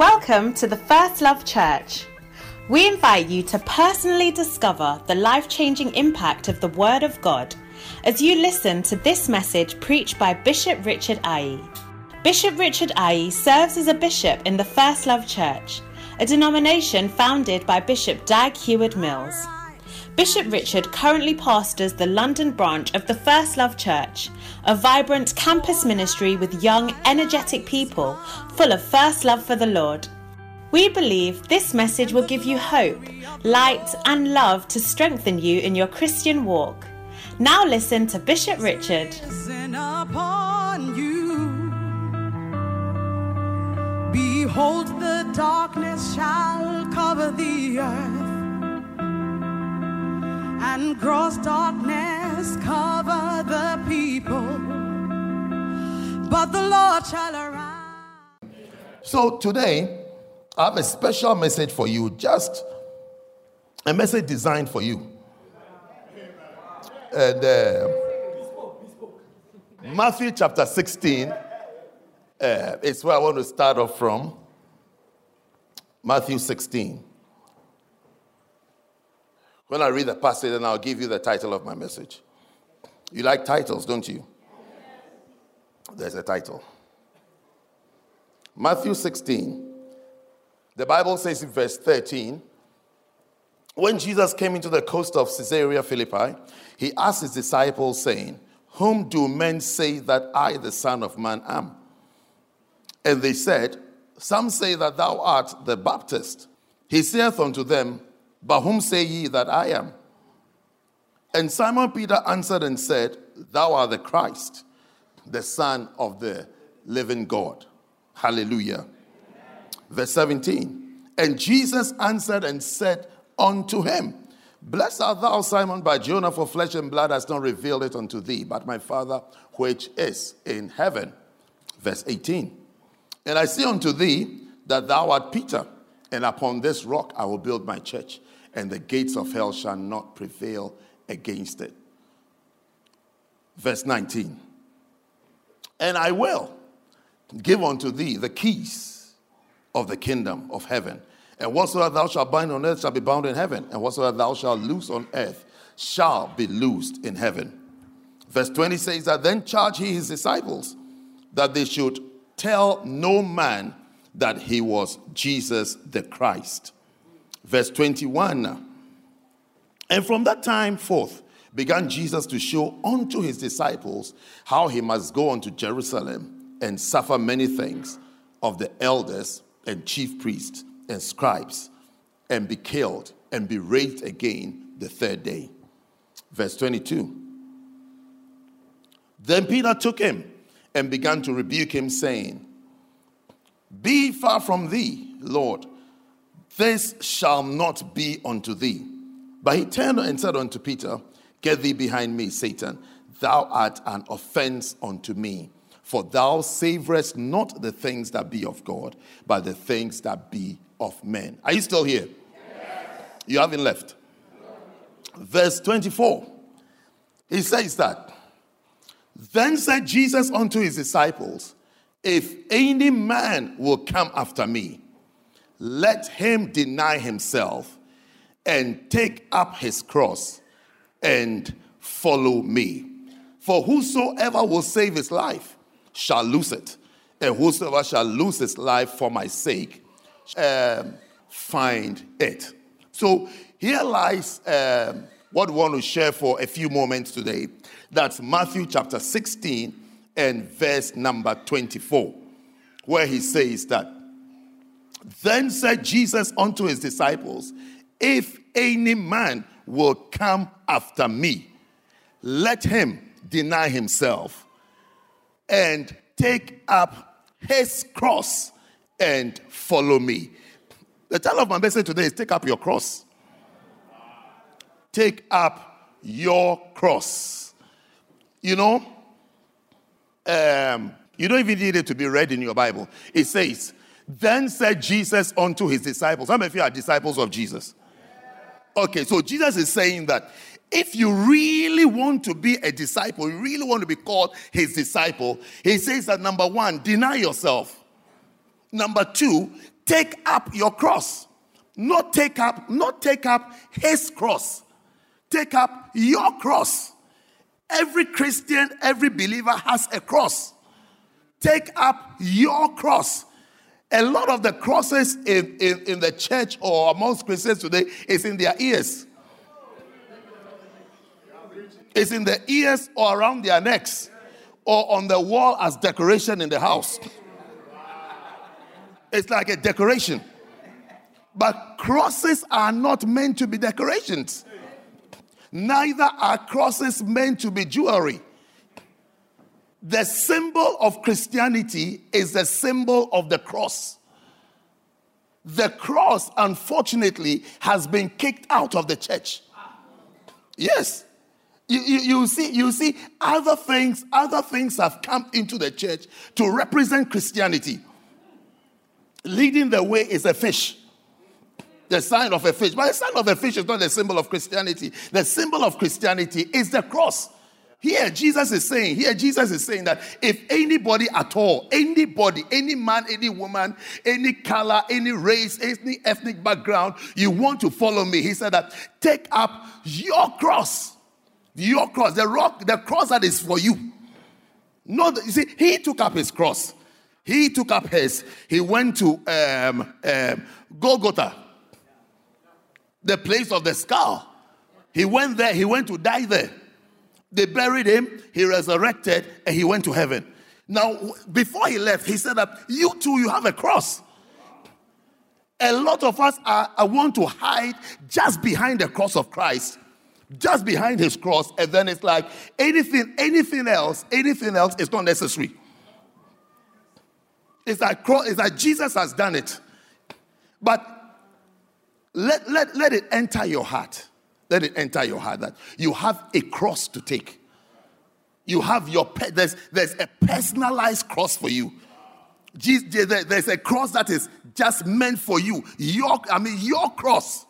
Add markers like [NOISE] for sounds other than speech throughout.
Welcome to the First Love Church. We invite you to personally discover the life changing impact of the Word of God as you listen to this message preached by Bishop Richard Ayi. Bishop Richard Ayi serves as a bishop in the First Love Church, a denomination founded by Bishop Dag Heward Mills. Bishop Richard currently pastors the London branch of the First Love Church, a vibrant campus ministry with young, energetic people full of first love for the Lord. We believe this message will give you hope, light, and love to strengthen you in your Christian walk. Now listen to Bishop Richard. Behold, the darkness shall cover the earth, and gross darkness cover the people. But the Lord shall arise. So today, I have a special message for you, just a message designed for you. And uh, Matthew chapter 16 uh, is where I want to start off from. Matthew 16. When I read the passage, then I'll give you the title of my message. You like titles, don't you? There's a title. Matthew 16. The Bible says in verse 13 when Jesus came into the coast of Caesarea Philippi, he asked his disciples, saying, Whom do men say that I, the Son of Man, am? And they said, Some say that thou art the Baptist. He saith unto them, But whom say ye that I am? And Simon Peter answered and said, Thou art the Christ, the Son of the living God. Hallelujah. Verse 17. And Jesus answered and said unto him, Blessed art thou, Simon, Barjona, for flesh and blood has not revealed it unto thee, but my Father which is in heaven. Verse 18. And I say unto thee that thou art Peter, and upon this rock I will build my church, and the gates of hell shall not prevail against it. Verse 19. And I will give unto thee the keys of the kingdom of heaven. And whatsoever thou shalt bind on earth shall be bound in heaven, and whatsoever thou shalt loose on earth shall be loosed in heaven. Verse 20 says that then charged he his disciples that they should tell no man that he was Jesus the Christ. Verse 21 And from that time forth began Jesus to show unto his disciples how he must go unto Jerusalem and suffer many things of the elders and chief priests and scribes and be killed and be raised again the third day. Verse 22. Then Peter took him and began to rebuke him, saying, Be far from thee, Lord, this shall not be unto thee. But he turned and said unto Peter, Get thee behind me, Satan. Thou art an offense unto me. For thou savorest not the things that be of God, but the things that be of men. Are you still here? Yes. You haven't left. Verse 24. He says that. Then said Jesus unto his disciples, If any man will come after me, let him deny himself and take up his cross and follow me. For whosoever will save his life shall lose it, and whosoever shall lose his life for my sake um, find it. So here lies um, what we want to share for a few moments today. That's Matthew chapter 16 and verse number 24, where he says that, Then said Jesus unto his disciples, If any man will come after me, let him deny himself and take up his cross and follow me. The title of my message today is Take Up Your Cross. Take up your cross. You know, um, you don't even need it to be read in your Bible. It says, Then said Jesus unto his disciples. How many of you are disciples of Jesus? Okay, so Jesus is saying that if you really want to be a disciple, you really want to be called his disciple, he says that number one, deny yourself. Number two, take up your cross. Not take up, not take up his cross. Take up your cross. Every Christian, every believer has a cross. Take up your cross. A lot of the crosses in, in, in the church or amongst Christians today is in their ears. It's in the ears or around their necks or on the wall as decoration in the house. It's like a decoration. But crosses are not meant to be decorations. Neither are crosses meant to be jewelry. The symbol of Christianity is the symbol of the cross. The cross, unfortunately, has been kicked out of the church. Yes. You, you, you, see, you see, other things, other things have come into the church to represent Christianity. Leading the way is a fish. The sign of a fish. But the sign of a fish is not the symbol of Christianity. The symbol of Christianity is the cross. Here, Jesus is saying, here, Jesus is saying that if anybody at all, anybody, any man, any woman, any color, any race, any ethnic background, you want to follow me, he said that take up your cross your cross, the rock, the cross that is for you. No, you see, he took up his cross. He took up his. He went to um, um, Golgotha, the place of the skull. He went there. He went to die there. They buried him. He resurrected, and he went to heaven. Now, before he left, he said that you too, you have a cross. A lot of us are, are want to hide just behind the cross of Christ just behind his cross, and then it's like anything, anything else, anything else is not necessary. It's like, it's like Jesus has done it. But let, let, let it enter your heart. Let it enter your heart that you have a cross to take. You have your, there's, there's a personalized cross for you. There's a cross that is just meant for you. Your, I mean, your cross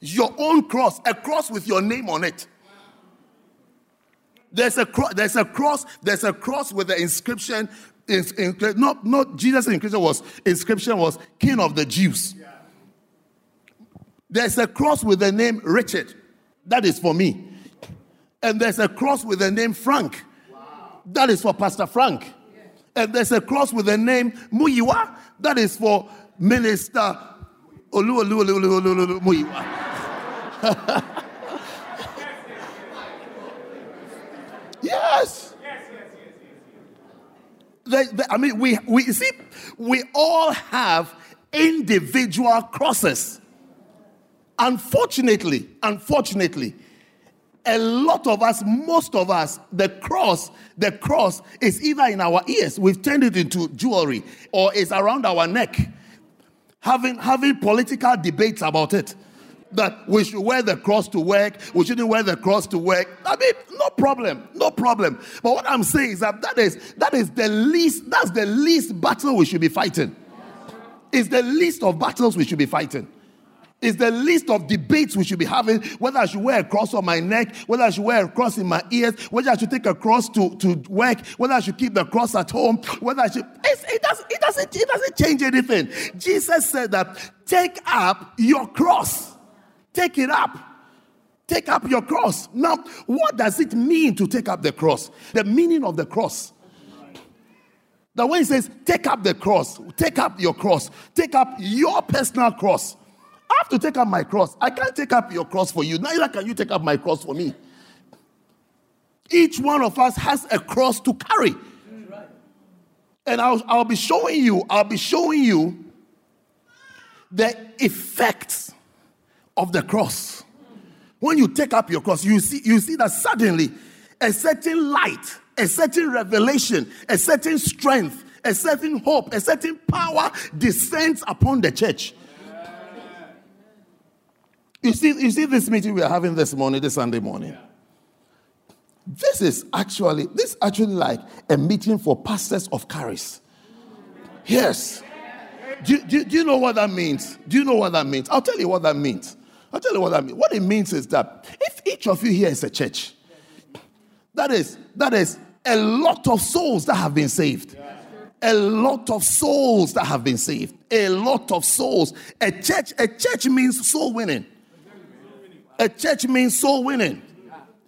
your own cross, a cross with your name on it. There's a cross, there's a cross, there's a cross with the inscription. In, in, not, not Jesus' inscription was inscription was King of the Jews. There's a cross with the name Richard. That is for me. And there's a cross with the name Frank. That is for Pastor Frank. And there's a cross with the name Muyiwa. That is for Minister Olu Olu Olu Olu Olu Muyiwa. yes. The, the, I mean, we, we see, we all have individual crosses. Unfortunately, unfortunately, a lot of us, most of us, the cross, the cross is either in our ears, we've turned it into jewelry, or it's around our neck, having, having political debates about it that we should wear the cross to work, we shouldn't wear the cross to work. I mean, no problem, no problem. But what I'm saying is that that is that is the least that's the least battle we should be fighting. It's the least of battles we should be fighting. It's the list of debates we should be having whether I should wear a cross on my neck, whether I should wear a cross in my ears, whether I should take a cross to, to work, whether I should keep the cross at home, whether I should. it, doesn't, it, doesn't, it doesn't change anything. Jesus said that take up your cross. Take it up. Take up your cross. Now, what does it mean to take up the cross? The meaning of the cross. The when he says, take up the cross, take up your cross, take up your personal cross. I have to take up my cross. I can't take up your cross for you. Neither can you take up my cross for me. Each one of us has a cross to carry. And I'll, I'll be showing you, I'll be showing you the effects of the cross. When you take up your cross, you see, you see that suddenly a certain light, a certain revelation, a certain strength, a certain hope, a certain power descends upon the church. You see, you see this meeting we are having this morning, this Sunday morning. This is actually this is actually like a meeting for pastors of Charis. Yes. Do, do, do you know what that means? Do you know what that means? I'll tell you what that means. I'll tell you what that means. What it means is that if each of you here is a church, that is that is a lot of souls that have been saved. a lot of souls that have been saved. A lot of souls. A church, a church means soul winning. A church means soul winning.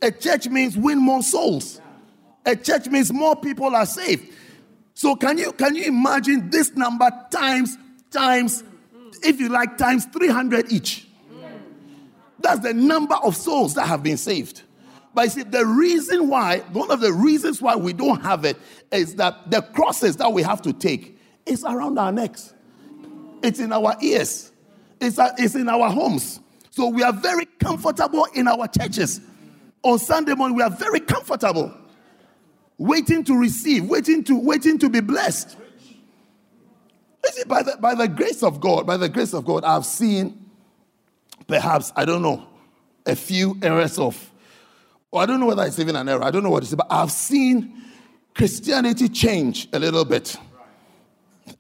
A church means win more souls. A church means more people are saved. So can you can you imagine this number times times if you like times 300 each? That's the number of souls that have been saved. But you see, the reason why, one of the reasons why we don't have it is that the crosses that we have to take is around our necks. It's in our ears. It's, it's in our homes. So we are very comfortable in our churches. On Sunday morning, we are very comfortable. Waiting to receive, waiting to, waiting to be blessed. You see, by the, by the grace of God, by the grace of God, I've seen perhaps, I don't know, a few errors of or I don't know whether it's even an error. I don't know what it is, but I've seen Christianity change a little bit.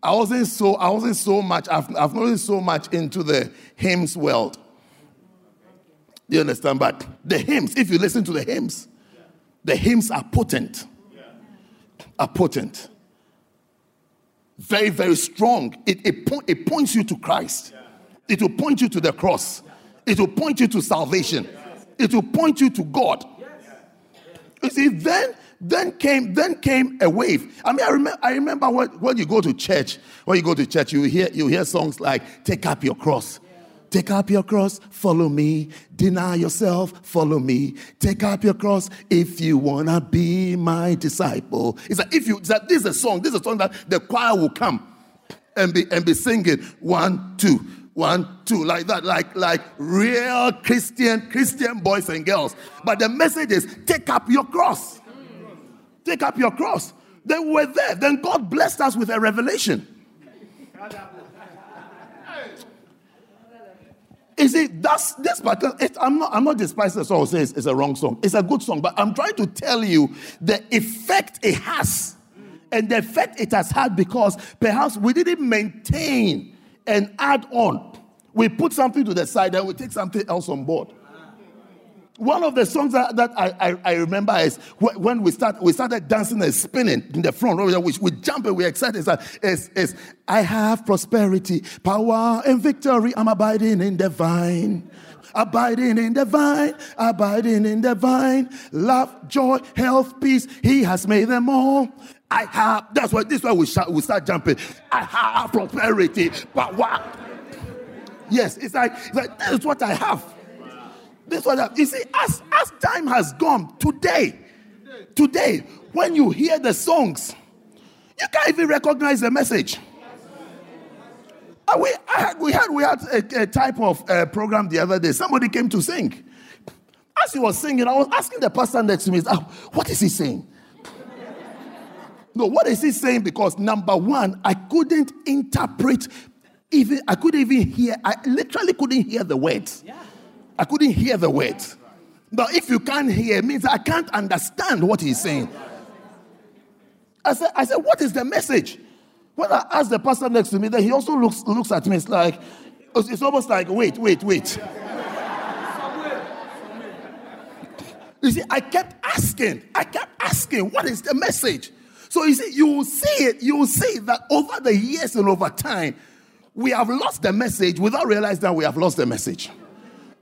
I wasn't so I wasn't so much I've, I've not been so much into the hymns world. You understand? But the hymns, if you listen to the hymns, the hymns are potent. Are potent. Very, very strong. It, it, it points you to Christ. It will point you to the cross. It will point you to salvation. It will point you to God. You see, then then came then came a wave. I mean, I remember I remember when, when you go to church, when you go to church, you hear you hear songs like "Take up your cross." Take up your cross, follow me. Deny yourself, follow me. Take up your cross if you wanna be my disciple. It's like if you that this is a song, this is a song that the choir will come and be and be singing one, two, one, two, like that, like like real Christian Christian boys and girls. But the message is take up your cross. Take up your cross. They were there. Then God blessed us with a revelation. You see, that's this but I'm not I'm not despising the song says it's a wrong song. It's a good song, but I'm trying to tell you the effect it has. And the effect it has had because perhaps we didn't maintain and add on. We put something to the side and we take something else on board. One of the songs that, that I, I, I, remember is when we, start, we started dancing and spinning in the front, row. we, we jump and we're excited. Is, is, I have prosperity, power, and victory. I'm abiding in the vine. Abiding in the vine, abiding in the vine, love, joy, health, peace, he has made them all. I have, that's why this is why we, we start jumping. I have prosperity, what? Yes, it's like, it's like this is what I have. This is what I. You see, as, as time has gone, today, today, when you hear the songs, you can't even recognize the message. we, had, we had, we had a, a type of uh, program the other day. Somebody came to sing. As he was singing, I was asking the pastor next to me, oh, what is he saying? No, what is he saying? Because number one, I couldn't interpret even, I couldn't even hear, I literally couldn't hear the words. Yeah. I couldn't hear the words. But if you can't hear, it means I can't understand what he's saying. I said, I said, what is the message? When I asked the pastor next to me, then he also looks, looks at me. It's like, it's almost like, wait, wait, wait. You see, I kept asking, I kept asking, what is the message? So you see, you will see it, you will see that over the years and over time, we have lost the message without realizing that we have lost the message.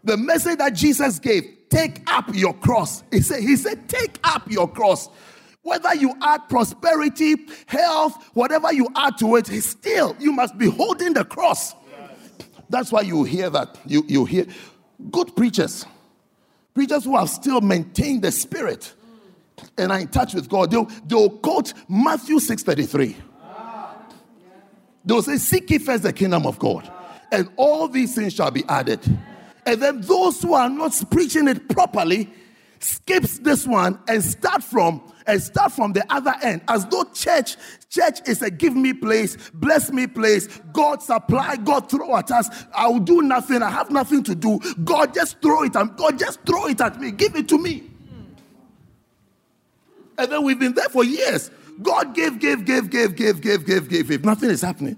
The message that Jesus gave, take up your cross. He said, He said, take up your cross. Whether you add prosperity, health, whatever you add to it, still you must be holding the cross. That's why you hear that. You, you hear good preachers, preachers who have still maintained the spirit and are in touch with God, they'll, they'll quote Matthew 6:33. They'll say, Seek ye first the kingdom of God, and all these things shall be added. And then those who are not preaching it properly skips this one and start from and start from the other end. As though church church is a give me place bless me place. God supply god throw at us. I'll do nothing. I have nothing to do. God just throw it at god just throw it at me. Give it to me. And then we've been there for years. God gave, gave, gave, gave, gave, gave, gave, gave, gave. Nothing is happening.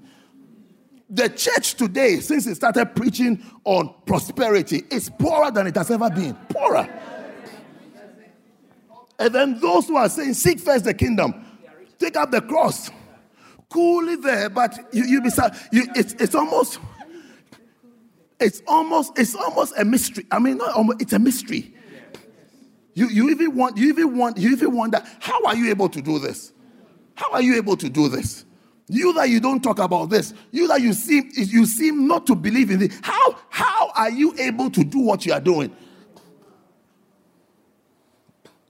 The church today, since it started preaching on prosperity, is poorer than it has ever been. Poorer. And then those who are saying, seek first the kingdom, take up the cross, coolly there, but you, you be you, it's, it's almost it's almost it's almost a mystery. I mean, not almost, it's a mystery. You, you even want you even want you even wonder how are you able to do this? How are you able to do this? You that you don't talk about this, you that you seem you seem not to believe in this. How how are you able to do what you are doing?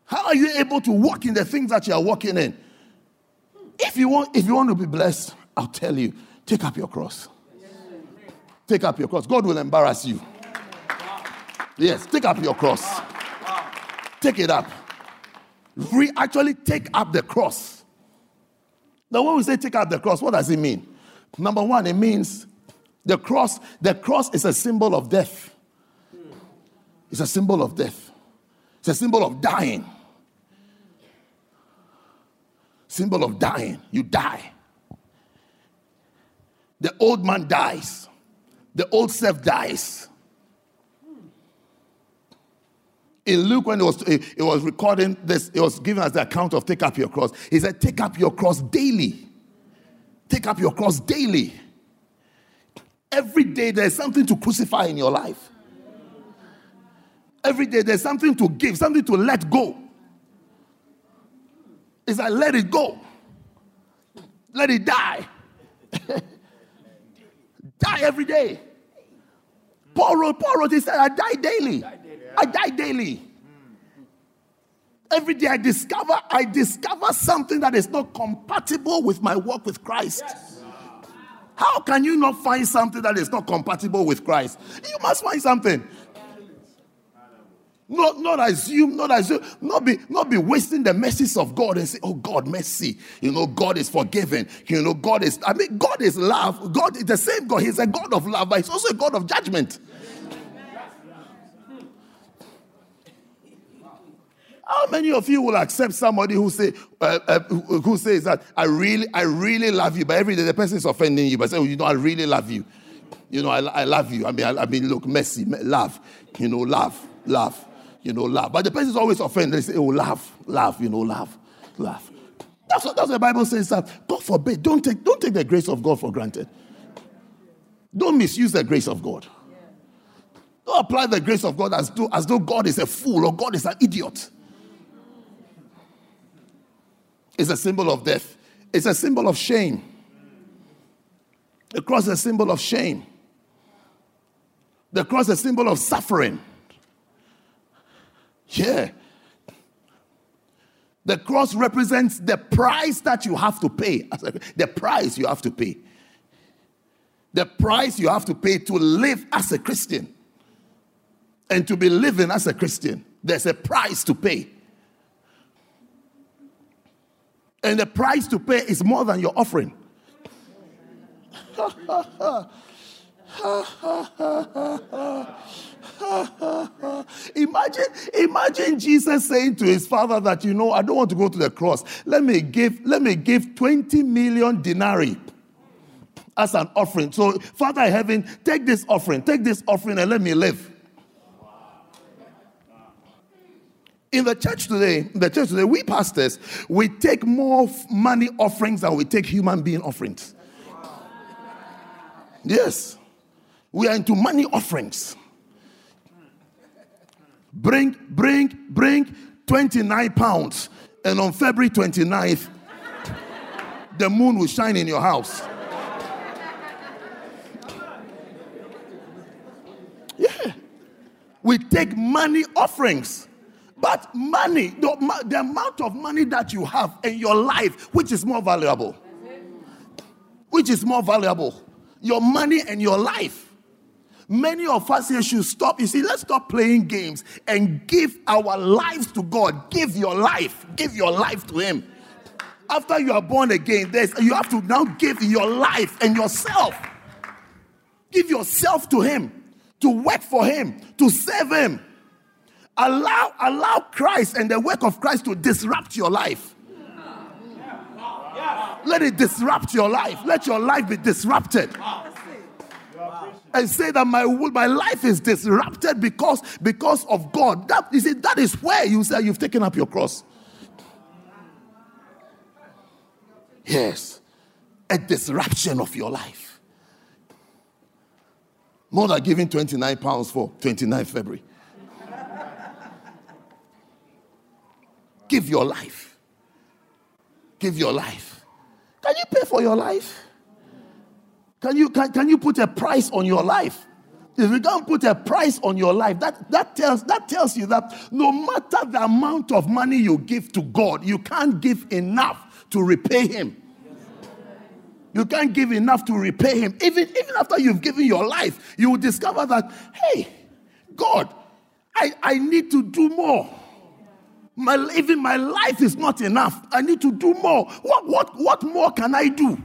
How are you able to walk in the things that you are walking in? If you want, if you want to be blessed, I'll tell you, take up your cross. Take up your cross. God will embarrass you. Yes, take up your cross. Take it up. Re- actually, take up the cross. Now, when we say take up the cross, what does it mean? Number one, it means the cross. The cross is a symbol of death. It's a symbol of death. It's a symbol of dying symbol of dying. You die. The old man dies, the old self dies. In Luke, when it was, eh, it was recording this, it was given as the account of take up your cross. He said, Take up your cross daily. Take up your cross daily. Every day there's something to crucify in your life. Every day there's something to give, something to let go. It's like, let it go. Let it die. [LAUGHS] die every day. Paul wrote, Paul wrote, he said, I die daily. I die daily. Every day I discover, I discover something that is not compatible with my work with Christ. How can you not find something that is not compatible with Christ? You must find something. Not, not assume, not assume, not be, not be wasting the mercies of God and say, oh God, mercy. You know, God is forgiving. You know, God is, I mean, God is love. God is the same God. He's a God of love, but he's also a God of judgment. How many of you will accept somebody who say uh, uh, who says that I really I really love you, but every day the person is offending you, but say, oh, you know, I really love you. You know, I, I love you. I mean, I, I mean, look, mercy, love. You know, love, love you know, laugh. But the person is always offended. They say, oh, laugh, laugh, you know, laugh, laugh. That's what, that's what the Bible says that God forbid, don't take, don't take the grace of God for granted. Don't misuse the grace of God. Don't apply the grace of God as though, as though God is a fool or God is an idiot. It's a symbol of death, it's a symbol of shame. The cross is a symbol of shame. The cross is a symbol of suffering. Yeah. The cross represents the price that you have to pay. [LAUGHS] The price you have to pay. The price you have to pay to live as a Christian. And to be living as a Christian, there's a price to pay. And the price to pay is more than your offering. imagine, imagine Jesus saying to his father that you know I don't want to go to the cross. Let me give, let me give 20 million denarii as an offering. So, Father in heaven, take this offering, take this offering and let me live. In the church today, the church today, we pastors, we take more money offerings than we take human being offerings. Yes. We are into money offerings. Bring, bring, bring 29 pounds. And on February 29th, the moon will shine in your house. Yeah. We take money offerings. But money, the, the amount of money that you have in your life, which is more valuable? Which is more valuable? Your money and your life. Many of us here should stop. You see, let's stop playing games and give our lives to God. Give your life. Give your life to Him. After you are born again, you have to now give your life and yourself. Give yourself to Him, to work for Him, to serve Him. Allow, allow Christ and the work of Christ to disrupt your life. Let it disrupt your life. Let your life be disrupted and say that my my life is disrupted because because of God. That you see, that is where you say you've taken up your cross. Yes. a disruption of your life. More than giving 29 pounds for 29 February. Give your life. Give your life. Can you pay for your life? Can you, can, can you put a price on your life? If you can't put a price on your life, that, that, tells, that tells you that no matter the amount of money you give to God, you can't give enough to repay Him. You can't give enough to repay Him. Even, even after you've given your life, you will discover that, hey, God, I, I need to do more. My, even my life is not enough. I need to do more. What, what, what more can I do?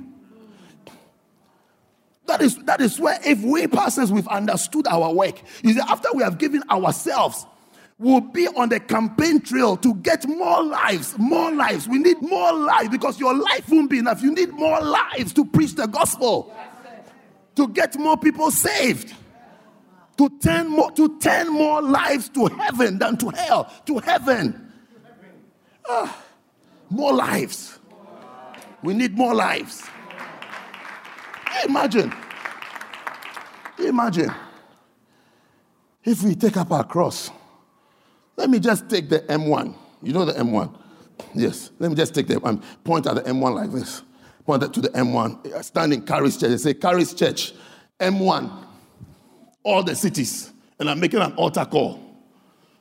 That is, that is where, if we pastors, we've understood our work. You see, after we have given ourselves, we'll be on the campaign trail to get more lives, more lives. We need more lives because your life won't be enough. You need more lives to preach the gospel, to get more people saved, to turn more, to turn more lives to heaven than to hell, to heaven. Ah, more lives. We need more lives. Imagine. Imagine if we take up our cross. Let me just take the M1. You know the M1? Yes. Let me just take the um, point at the M1 like this. Point to the M1. Stand in Charis Church. They say Charis Church, M1, all the cities. And I'm making an altar call.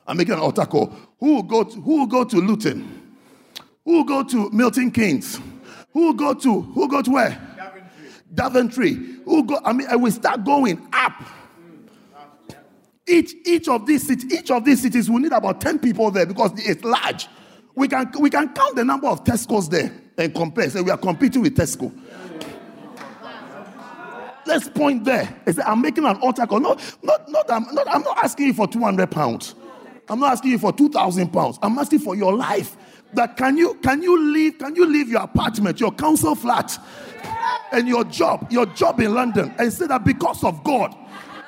I'm making an altar call. Who will go to, who will go to Luton? Who go to Milton Keynes? Who go to who go to where? Daventry. Daventry. Who go? I mean, and we start going up. Each each of these cities, each of these cities will need about 10 people there because it's large. We can we can count the number of Tesco's there and compare. Say we are competing with Tesco. Let's point there. I Say, I'm making an altar call. No, not, not, I'm not, I'm not asking you for 200 pounds. I'm not asking you for 2,000 pounds. I'm asking for your life. That can you can you leave can you leave your apartment, your council flat, and your job, your job in London, and say that because of God,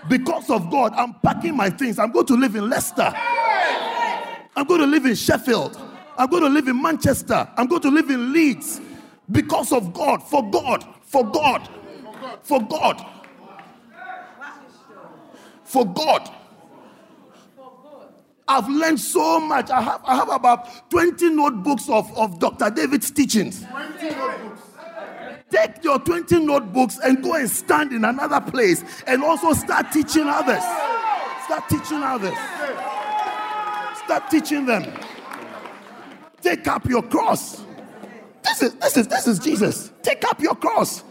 because of God, I'm packing my things. I'm going to live in Leicester. I'm going to live in Sheffield. I'm going to live in Manchester. I'm going to live in Leeds because of God, for God, for God, for God, for God. I've learned so much. I have, I have about 20 notebooks of, of Dr. David's teachings. 20 notebooks. Take your 20 notebooks and go and stand in another place and also start teaching others. Start teaching others. Start teaching them. Take up your cross. This is this is this is Jesus. Take up your cross.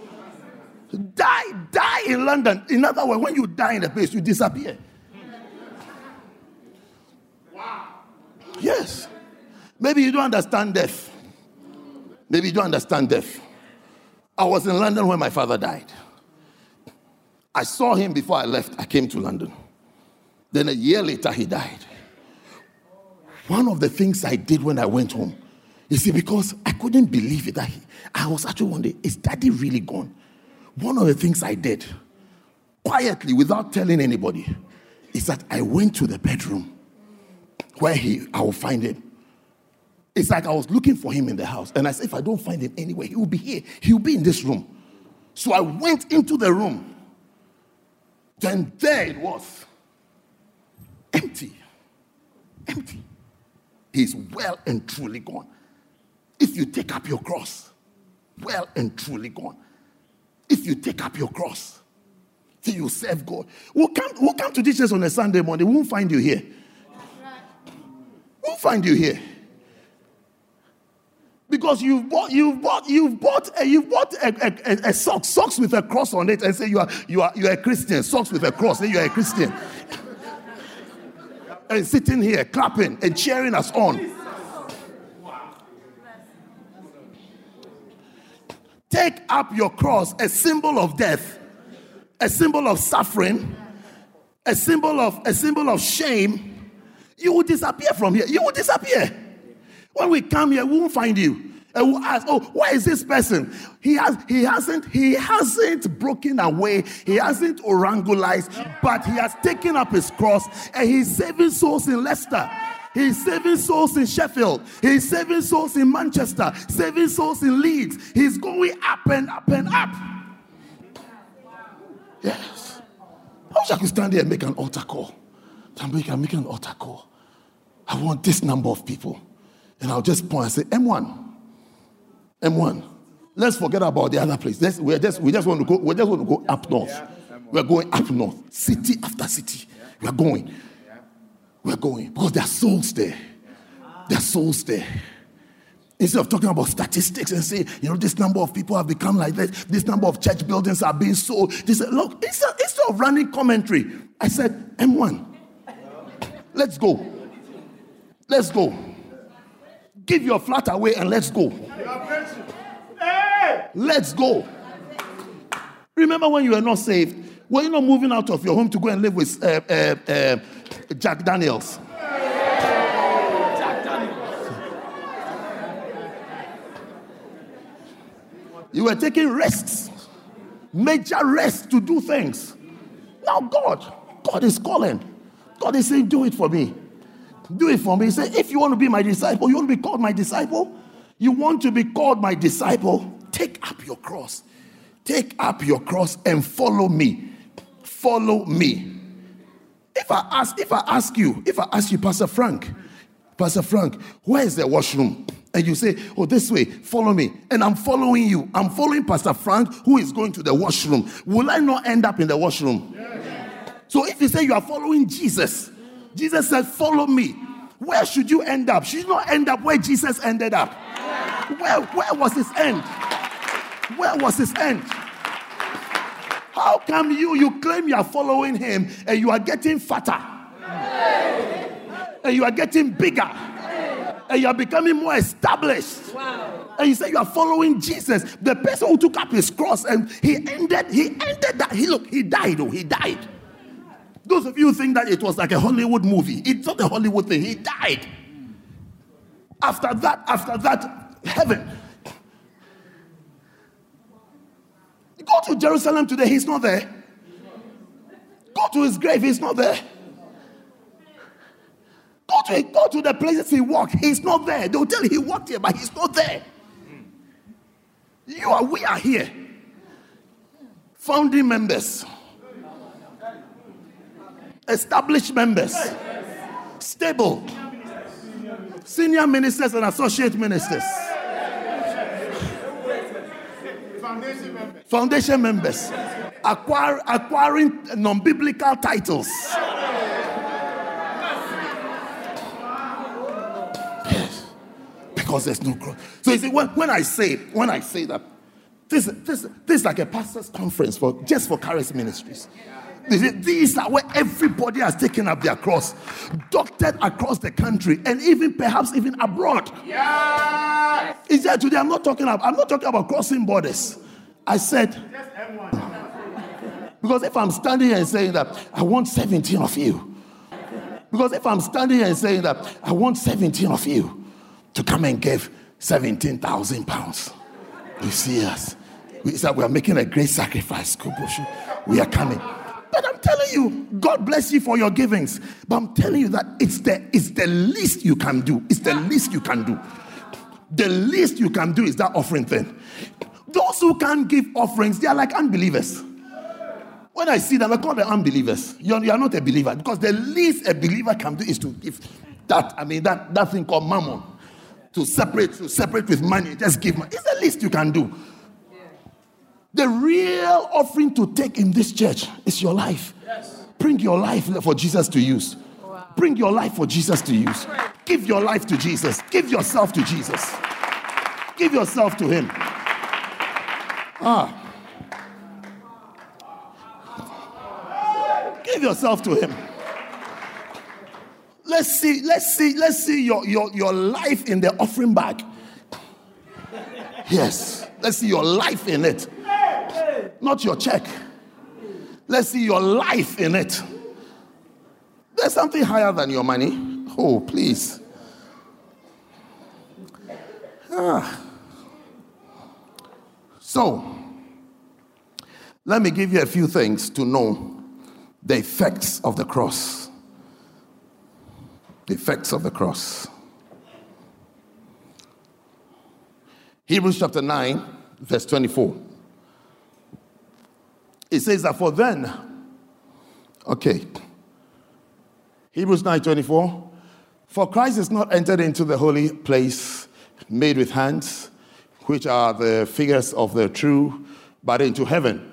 Die, die in London. In other words, when you die in a place, you disappear. Yes. Maybe you don't understand death. Maybe you don't understand death. I was in London when my father died. I saw him before I left. I came to London. Then a year later, he died. One of the things I did when I went home, you see, because I couldn't believe it, that he, I was actually wondering, is daddy really gone? One of the things I did, quietly, without telling anybody, is that I went to the bedroom where he, I will find him. It's like I was looking for him in the house. And I said, if I don't find him anywhere, he will be here. He will be in this room. So I went into the room. Then there it was. Empty. Empty. He's well and truly gone. If you take up your cross, well and truly gone. If you take up your cross, till you serve God. We'll come, we'll come to this on a Sunday morning. We won't find you here. We'll find you here because you've bought you've bought you've bought a, you've bought a, a, a, sock socks with a cross on it and say you are you are you are a Christian socks with a cross and you are a Christian [LAUGHS] and sitting here clapping and cheering us on. Take up your cross, a symbol of death, a symbol of suffering, a symbol of a symbol of shame. You will disappear from here. You will disappear. When we come here, we won't find you. And we'll ask, oh, where is this person? He has he hasn't he hasn't broken away, he hasn't orangulized, but he has taken up his cross and he's saving souls in Leicester. He's saving souls in Sheffield. He's saving souls in Manchester, saving souls in Leeds. He's going up and up and up. Yes. I wish I could stand there and make an altar call. Can make an altar call. I want this number of people. And I'll just point and say, M1. M1. Let's forget about the other place. Let's, we're just, we just want to go, we just want to go up north. We're going up north. City after city. We're going. We're going. Because there are souls there. There are souls there. Instead of talking about statistics and say, you know, this number of people have become like this, this number of church buildings are being sold. This, look, instead, instead of running commentary, I said, M1, let's go. Let's go. Give your flat away and let's go. Let's go. Remember when you were not saved? Were you not moving out of your home to go and live with uh, uh, uh, Jack Daniels? You were taking risks, major risks to do things. Now, God, God is calling. God is saying, Do it for me. Do it for me. He said, If you want to be my disciple, you want to be called my disciple, you want to be called my disciple, take up your cross. Take up your cross and follow me. Follow me. If I ask, if I ask you, if I ask you, Pastor Frank, Pastor Frank, where is the washroom? And you say, Oh, this way, follow me. And I'm following you. I'm following Pastor Frank, who is going to the washroom. Will I not end up in the washroom? Yes. So if you say you are following Jesus, Jesus said, Follow me. Where should you end up? Should you not end up where Jesus ended up? Where, where was his end? Where was his end? How come you you claim you are following him and you are getting fatter? And you are getting bigger? And you are becoming more established. Wow. And you say you are following Jesus, the person who took up his cross and he ended, he ended that. He look, he died, oh, he died. Those of you think that it was like a Hollywood movie. It's not a Hollywood thing. He died. After that, after that, heaven. Go to Jerusalem today, he's not there. Go to his grave, he's not there. Go to, go to the places he walked, he's not there. They'll tell you he walked here, but he's not there. You are, we are here. Founding members, established members, stable, senior ministers and associate ministers. Foundation members. Acquire, acquiring non biblical titles. Because there's no cross. So you see, when, when I say, when I say that, this, this, this is like a pastor's conference for just for Charis Ministries. These are where everybody has taken up their cross, doctored across the country, and even perhaps even abroad. Yeah. Is that today? I'm not talking about. I'm not talking about crossing borders. I said, because if I'm standing here and saying that I want 17 of you, because if I'm standing here and saying that I want 17 of you to come and give 17,000 pounds, you see us. We said we are making a great sacrifice, We are coming. But I'm telling you, God bless you for your givings. But I'm telling you that it's the it's the least you can do. It's the least you can do. The least you can do is that offering thing. Those who can't give offerings, they are like unbelievers. When I see them, I call them unbelievers. You're, you are not a believer because the least a believer can do is to give that. I mean, that, that thing called mammon to separate, to separate with money. Just give money. It's the least you can do. The real offering to take in this church is your life. Yes. Bring your life for Jesus to use. Wow. Bring your life for Jesus to use. Give your life to Jesus. Give yourself to Jesus. Give yourself to Him. Ah. Give yourself to him. Let's see, let's see, let's see your, your, your life in the offering bag. Yes. Let's see your life in it. Not your check. Let's see your life in it. There's something higher than your money. Oh, please. Ah. So, let me give you a few things to know the effects of the cross. The effects of the cross. Hebrews chapter 9, verse 24. It says that for then, okay. Hebrews 9 24. For Christ is not entered into the holy place made with hands, which are the figures of the true, but into heaven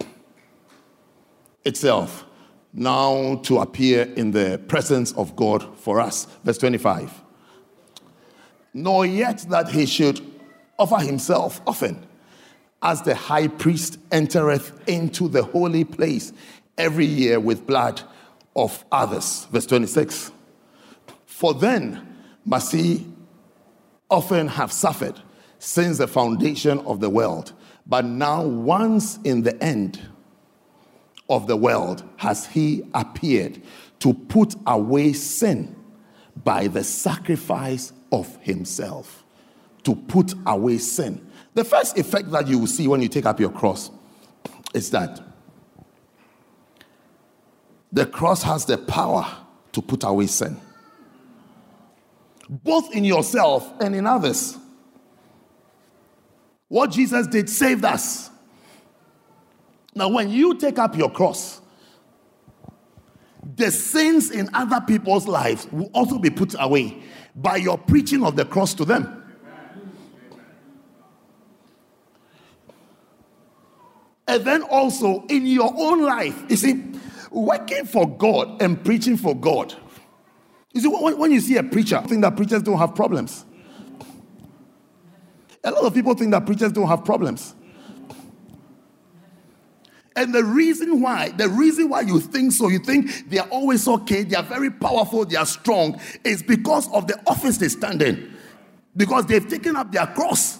itself, now to appear in the presence of God for us. Verse 25. Nor yet that he should offer himself often, as the high priest entereth into the holy place every year with blood of others. Verse 26. For then must he often have suffered since the foundation of the world. But now, once in the end of the world, has he appeared to put away sin by the sacrifice of himself. To put away sin. The first effect that you will see when you take up your cross is that the cross has the power to put away sin, both in yourself and in others. What Jesus did saved us. Now, when you take up your cross, the sins in other people's lives will also be put away by your preaching of the cross to them. And then also in your own life, you see, working for God and preaching for God. You see, when, you see a preacher, think that preachers don't have problems. A lot of people think that preachers don't have problems. And the reason why, the reason why you think so, you think they are always okay, they are very powerful, they are strong, is because of the office they stand in. Because they've taken up their cross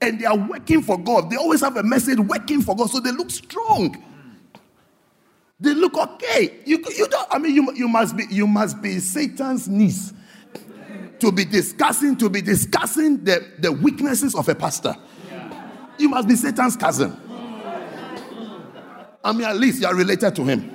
and they are working for God. They always have a message working for God, so they look strong. They look okay. You, you don't, I mean, you, you must be you must be Satan's niece to be discussing to be discussing the, the weaknesses of a pastor. You must be Satan's cousin. I mean, at least you are related to him.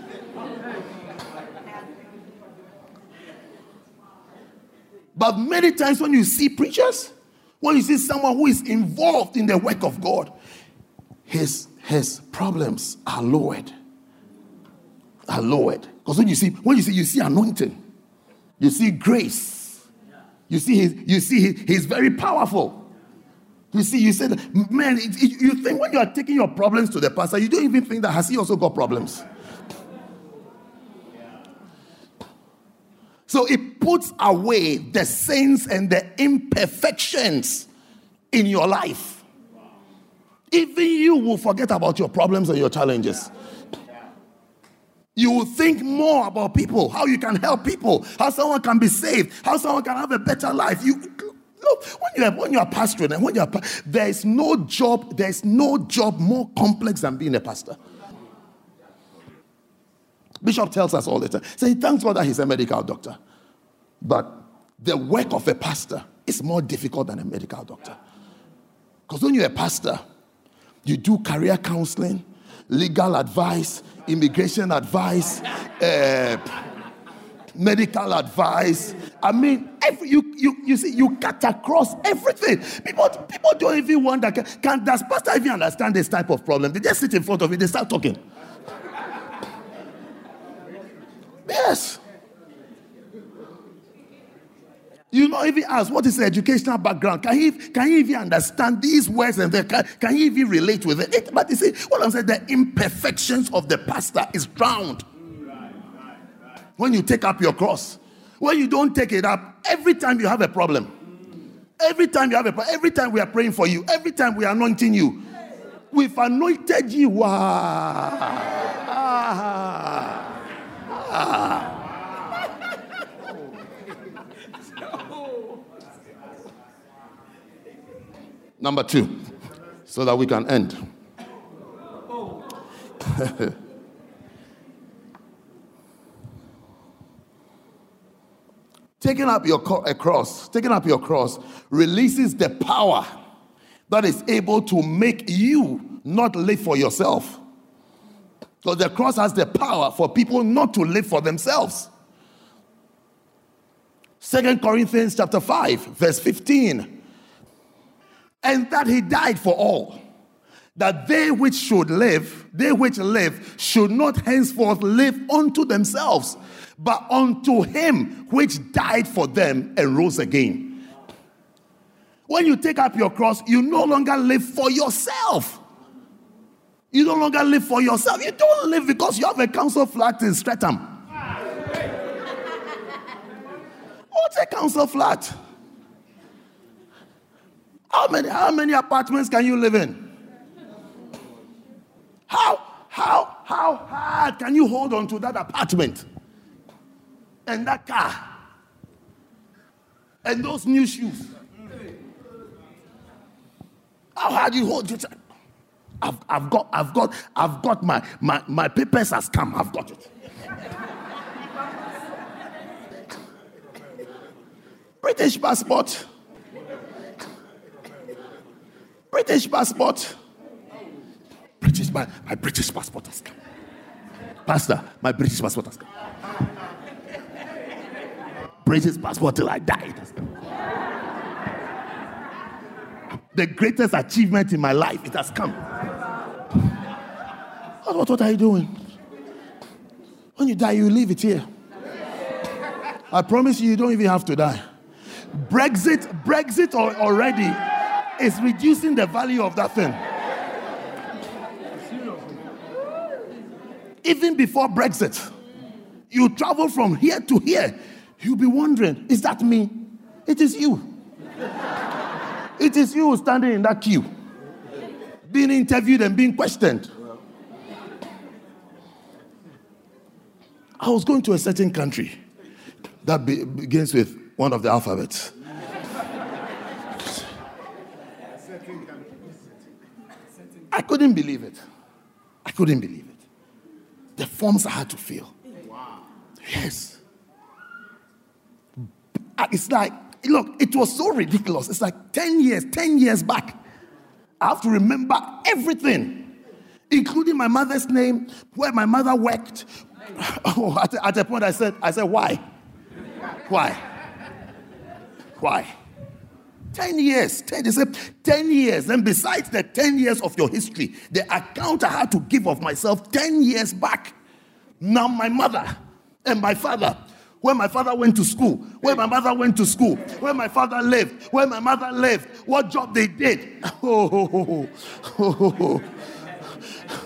But many times when you see preachers, when you see someone who is involved in the work of God, his, his problems are lowered. Are lowered. Because when you see, when you see, you see anointing, you see grace, you see his, you see he's very powerful. You see, you said, man, it, it, you think when you are taking your problems to the pastor, you don't even think that has he also got problems. So it puts away the sins and the imperfections in your life. Even you will forget about your problems and your challenges. You will think more about people, how you can help people, how someone can be saved, how someone can have a better life. You look when you are when you are pastoring and when you are there is no job there is no job more complex than being a pastor. Bishop tells us all the time. So he thanks God that he's a medical doctor. But the work of a pastor is more difficult than a medical doctor. Because when you're a pastor, you do career counseling, legal advice, immigration advice, uh, medical advice. I mean, every, you, you, you see, you cut across everything. People, people don't even wonder can, can does pastor even understand this type of problem? They just sit in front of it, they start talking. Yes. You not even ask what is the educational background. Can he can he even understand these words and the, can, can he even relate with it? it? But you see, what I'm saying, the imperfections of the pastor is drowned. When you take up your cross, when you don't take it up, every time you have a problem, every time you have a problem, every time we are praying for you, every time we are anointing you, we've anointed you. Ah, [LAUGHS] Number two, so that we can end. [LAUGHS] taking up your cross, taking up your cross releases the power that is able to make you not live for yourself. Because the cross has the power for people not to live for themselves. Second Corinthians chapter 5, verse 15. And that he died for all, that they which should live, they which live, should not henceforth live unto themselves, but unto him which died for them and rose again. When you take up your cross, you no longer live for yourself. You no longer live for yourself. You don't live because you have a council flat in Streatham. [LAUGHS] What's a council flat? How many, how many apartments can you live in? How, how, how hard can you hold on to that apartment and that car and those new shoes? How hard you hold it? I've, I've got, I've got, I've got my, my, my papers has come. I've got it. British passport. British passport. British, my, my British passport has come. Pastor, my British passport has come. British passport till I die. the greatest achievement in my life. It has come. What, what are you doing? When you die, you leave it here. I promise you, you don't even have to die. Brexit, Brexit already is reducing the value of that thing. Even before Brexit, you travel from here to here, you'll be wondering, is that me? It is you. It is you standing in that queue, being interviewed and being questioned. I was going to a certain country that be, begins with one of the alphabets. I couldn't believe it. I couldn't believe it. The forms I had to fill. Wow. Yes. It's like look, it was so ridiculous. It's like 10 years, 10 years back. I have to remember everything, including my mother's name, where my mother worked. [LAUGHS] Oh, at, at a point I said, I said, why? Why? Why? 10 years. 10, they said 10 years. And besides the 10 years of your history, the account I had to give of myself 10 years back. Now my mother and my father where my father went to school, where my mother went to school, where my father lived, where my mother lived, what job they did. Oh, oh,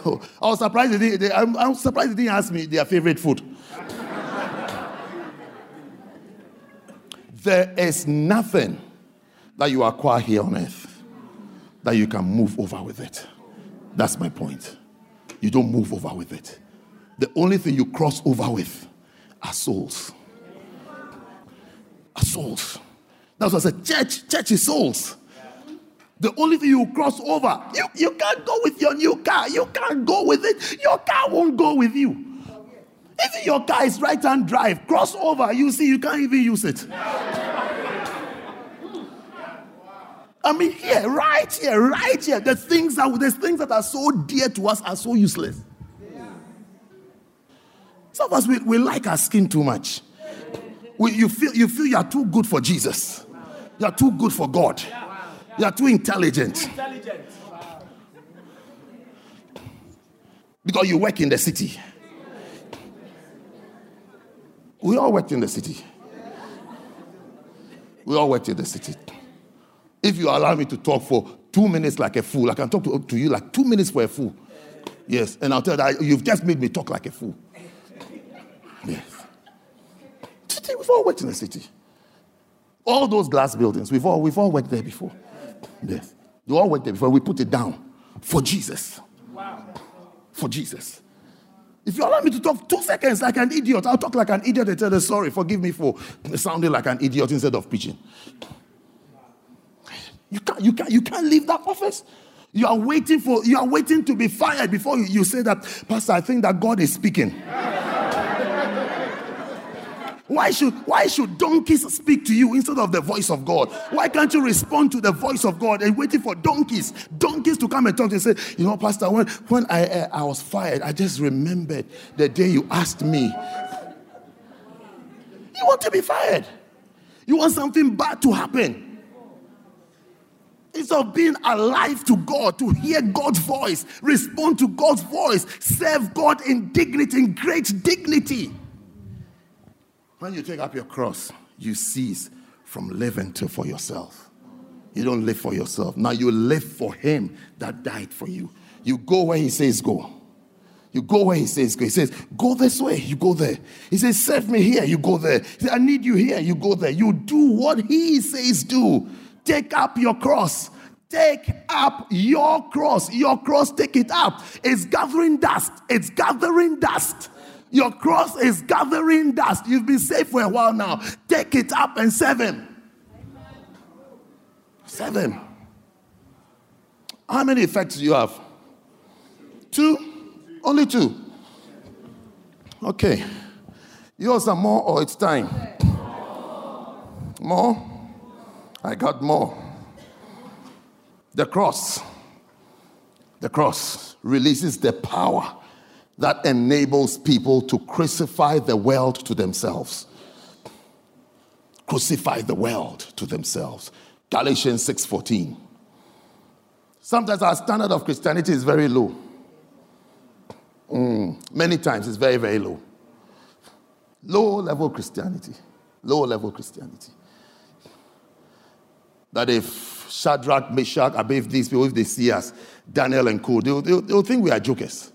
oh. I was surprised they, they, I'm, I'm surprised they didn't ask me their favorite food. there is nothing that you acquire here on earth that you can move over with it. That's my point. You don't move over with it. The only thing you cross over with are souls are souls. That's what I said. Church, church is souls. The only thing you cross over, you, you can't go with your new car. You can't go with it. Your car won't go with you. If your car is right hand drive, cross over, you see, you can't even use it. I mean, here, right here, right here, the things that the things that are so dear to us are so useless. Some of us we, we like our skin too much you feel you feel you are too good for Jesus. You are too good for God. You are too intelligent. Because you work in the city. We all work in the city. We all work in the city. If you allow me to talk for two minutes like a fool, I can talk to, to you like two minutes for a fool. Yes, and I'll tell you that you've just made me talk like a fool. Yes city. We've all worked in the city. All those glass buildings, we've all, we've all worked there before. Yes. You all worked there before. We put it down for Jesus. Wow. For Jesus. If you allow me to talk two seconds like an idiot, I'll talk like an idiot and tell the story. forgive me for sounding like an idiot instead of preaching. You can't, you can't, you can't leave that office. You are waiting for, you are waiting to be fired before you, you say that, Pastor, I think that God is speaking. Why should, why should donkeys speak to you instead of the voice of God? Why can't you respond to the voice of God and waiting for donkeys, donkeys to come and talk to you and say, you know, Pastor, when, when I, uh, I was fired, I just remembered the day you asked me. You want to be fired. You want something bad to happen. Instead of being alive to God, to hear God's voice, respond to God's voice, serve God in dignity, in great dignity. When you take up your cross, you cease from living to for yourself. You don't live for yourself. Now you live for him that died for you. You go where he says go. You go where he says go. He says, go this way, you go there. He says, serve me here, you go there. He says, I need you here, you go there. You do what he says do. Take up your cross. Take up your cross. Your cross, take it up. It's gathering dust. It's gathering dust. Your cross is gathering dust. You've been saved for a while now. Take it up and serve him. Serve him. How many effects do you have? Two? Only two. Okay. Yours are more or it's time? More? I got more. The cross. The cross releases the power that enables people to crucify the world to themselves. Crucify the world to themselves. Galatians 6:14. Sometimes our standard of Christianity is very low. Mm, many times it's very, very low. Low level Christianity. Low level Christianity. That if Shadrach, Meshach, Abave, these people, if they see us, Daniel and Co., they'll, they'll, they'll think we are jokers.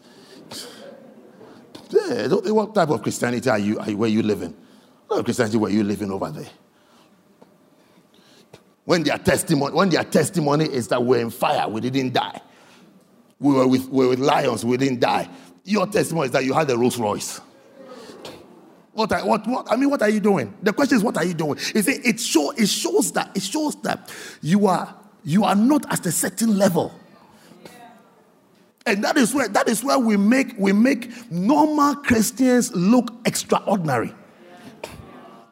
Yeah, what type of Christianity are you, are you where you living? What Christianity where you living over there? When their testimony, when their testimony is that we're in fire, we didn't die. We were with, we were with lions, we didn't die. Your testimony is that you had a Rolls Royce. What, what, what, I mean, what are you doing? The question is, what are you doing? Is it, it, show, it shows that it shows that you are you are not at a certain level. And that is where that is where we make we make normal Christians look extraordinary.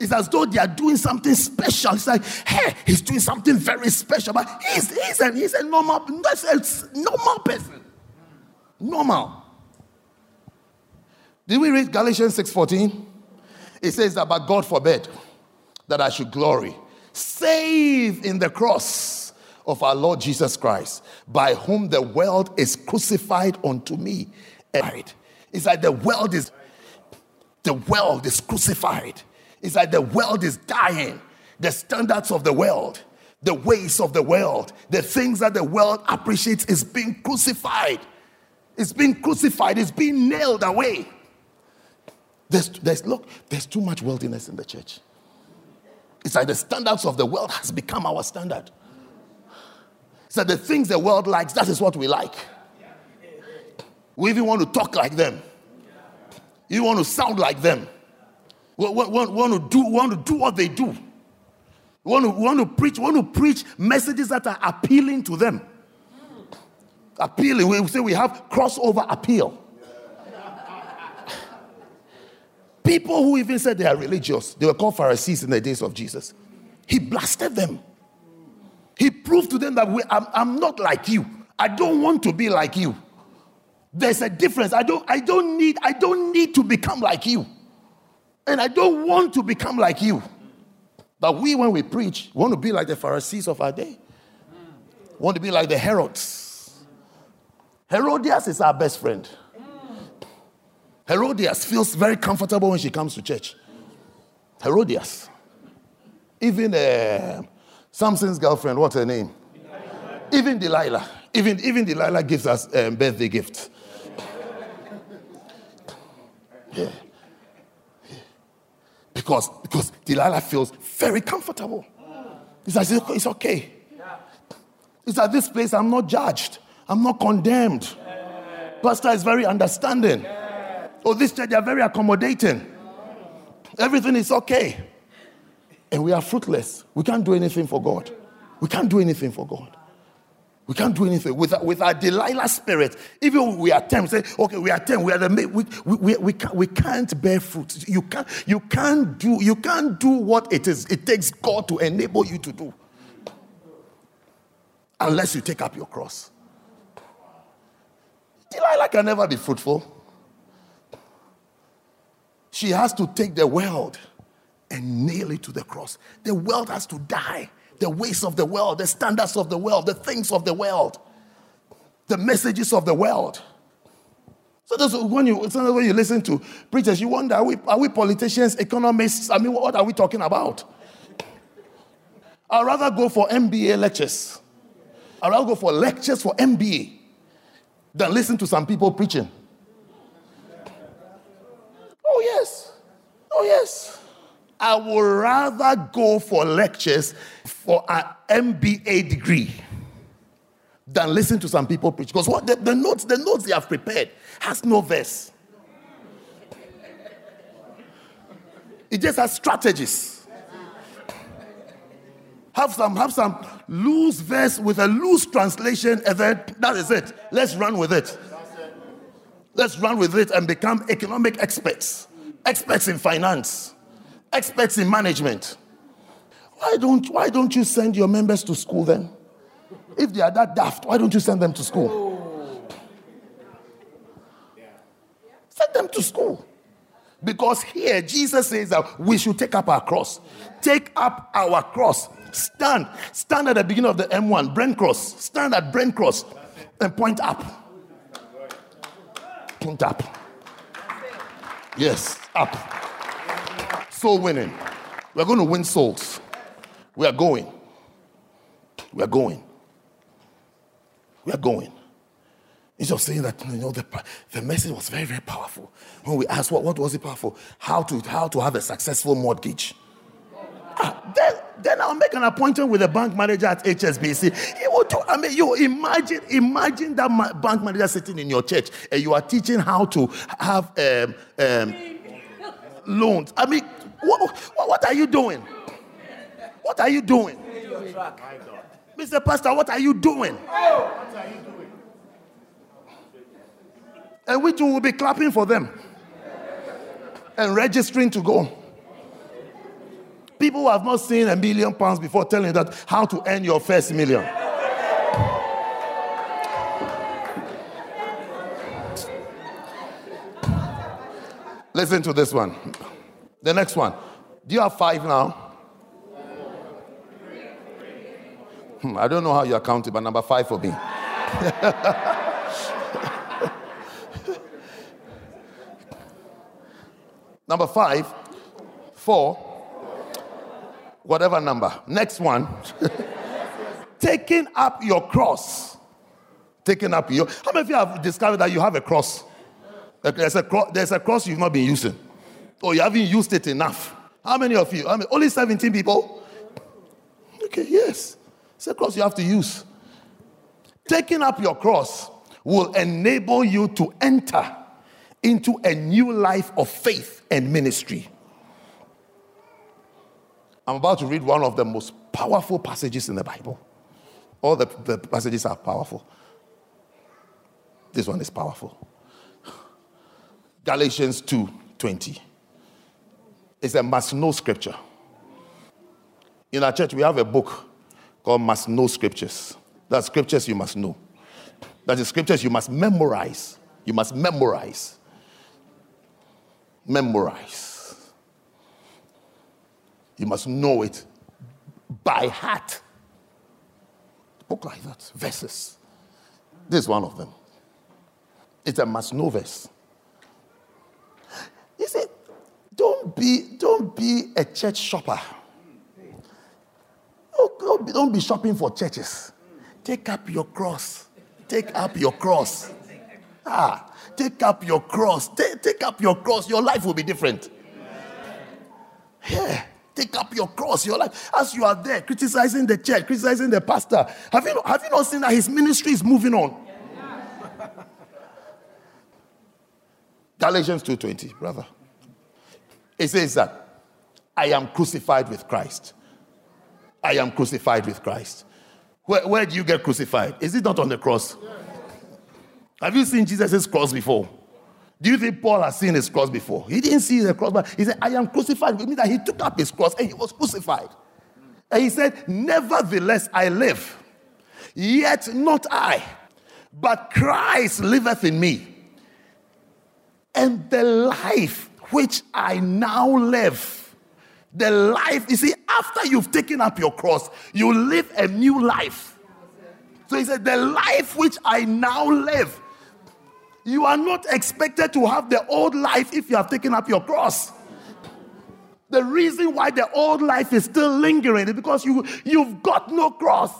It's as though they are doing something special. It's like, hey, he's doing something very special, but he's he's a, he's a normal, that's a normal person. Normal. Did we read Galatians 6:14? It says that, but God forbid that I should glory, save in the cross of our Lord Jesus Christ, by whom the world is crucified unto me. It's like the world is the world is crucified. It's like the world is dying. The standards of the world, the ways of the world, the things that the world appreciates is being crucified. It's being crucified, it's being nailed away. There's, there's, look, there's too much worldliness in the church. It's like the standards of the world has become our standard. So the things the world likes, that is what we like. We even want to talk like them. You want to sound like them. We want, to do, want to do what they do. We want to, want to preach, want to preach messages that are appealing to them. Appealing. We say we have crossover appeal. People who even said they are religious, they were called Pharisees in the days of Jesus. He blasted them. He proved to them that we, I'm, I'm not like you. I don't want to be like you. There's a difference. I don't, I don't need, I don't need to become like you. And I don't want to become like you. But we, when we preach, want to be like the Pharisees of our day. Want to be like the Herods. Herodias is our best friend. Herodias feels very comfortable when she comes to church. Herodias. Even uh, Samson's girlfriend, what's her name? Delilah. Even Delilah. Even, even Delilah gives us um, birthday gifts. Yeah. Because, because Delilah feels very comfortable. It's like, it's okay. It's at this place, I'm not judged. I'm not condemned. Pastor is very understanding. Oh, this church, are very accommodating. Everything is okay. And we are fruitless. We can't do anything for God. We can't do anything for God. We can't do anything with, with our Delilah spirit. Even we 10, say, okay, we 10, we are the we, we, we, we, can't, we can't bear fruit. You can't, you can't do you can't do what it is. It takes God to enable you to do. Unless you take up your cross. Delilah can never be fruitful. She has to take the world and nail it to the cross. The world has to die. The ways of the world, the standards of the world, the things of the world, the messages of the world. So that's when you when you listen to preachers, you wonder: Are we, are we politicians, economists? I mean, what are we talking about? I'd rather go for MBA lectures. I'd rather go for lectures for MBA than listen to some people preaching. Oh yes, oh yes. I would rather go for lectures for an MBA degree than listen to some people preach. Because what the, the notes, the notes they have prepared has no verse. It just has strategies. Have some, have some loose verse with a loose translation, and then that is it. Let's run with it. Let's run with it and become economic experts, experts in finance, experts in management. Why don't, why don't you send your members to school then? If they are that daft, why don't you send them to school? Send them to school. Because here Jesus says that we should take up our cross. Take up our cross. Stand. Stand at the beginning of the M1, Brent Cross. Stand at Brent Cross and point up. Point up. Yes, up. Soul winning. We're going to win souls. We are going. We are going. We are going. He's just saying that you know the, the message was very, very powerful. When we asked what, what was it powerful? How to how to have a successful mortgage. Ah, then, then I'll make an appointment with a bank manager at HSBC. He will do, I mean, you imagine, imagine that ma- bank manager sitting in your church and you are teaching how to have um, um, loans. I mean, what, what are you doing? What are you doing? Mr. Pastor, what are you doing? And we will be clapping for them and registering to go. People who have not seen a million pounds before telling that how to earn your first million. Listen to this one. The next one. Do you have five now? Hmm, I don't know how you are counting, but number five for me. [LAUGHS] number five, four, whatever number. Next one. [LAUGHS] Taking up your cross. Taking up your. How many of you have discovered that you have a cross? There's a, cross, there's a cross you've not been using, or you haven't used it enough. How many of you? I mean, only 17 people? Okay, yes. It's a cross you have to use. Taking up your cross will enable you to enter into a new life of faith and ministry. I'm about to read one of the most powerful passages in the Bible. All the, the passages are powerful. This one is powerful. Galatians 2 20. It's a must know scripture. In our church, we have a book called must know scriptures. That's scriptures you must know. That is scriptures you must memorize. You must memorize. Memorize. You must know it by heart. Book like that, verses. This is one of them. It's a must know verse. You see, don't be, don't be a church shopper. Don't be, don't be shopping for churches. Take up your cross. Take up your cross. Ah, take up your cross. Take, take up your cross. Your life will be different. Yeah. Take up your cross, your life. As you are there criticizing the church, criticizing the pastor, have you, have you not seen that his ministry is moving on? [LAUGHS] Galatians 2:20, brother. It says that I am crucified with Christ. I am crucified with Christ. Where, where do you get crucified? Is it not on the cross? Have you seen Jesus' cross before? Do you think Paul has seen his cross before? He didn't see the cross, but he said, I am crucified. With me that he took up his cross and he was crucified. And he said, Nevertheless, I live. Yet not I, but Christ liveth in me. And the life which I now live, The life, you see, after you've taken up your cross, you live a new life. So he said, The life which I now live, you are not expected to have the old life if you have taken up your cross. The reason why the old life is still lingering is because you, you've got no cross.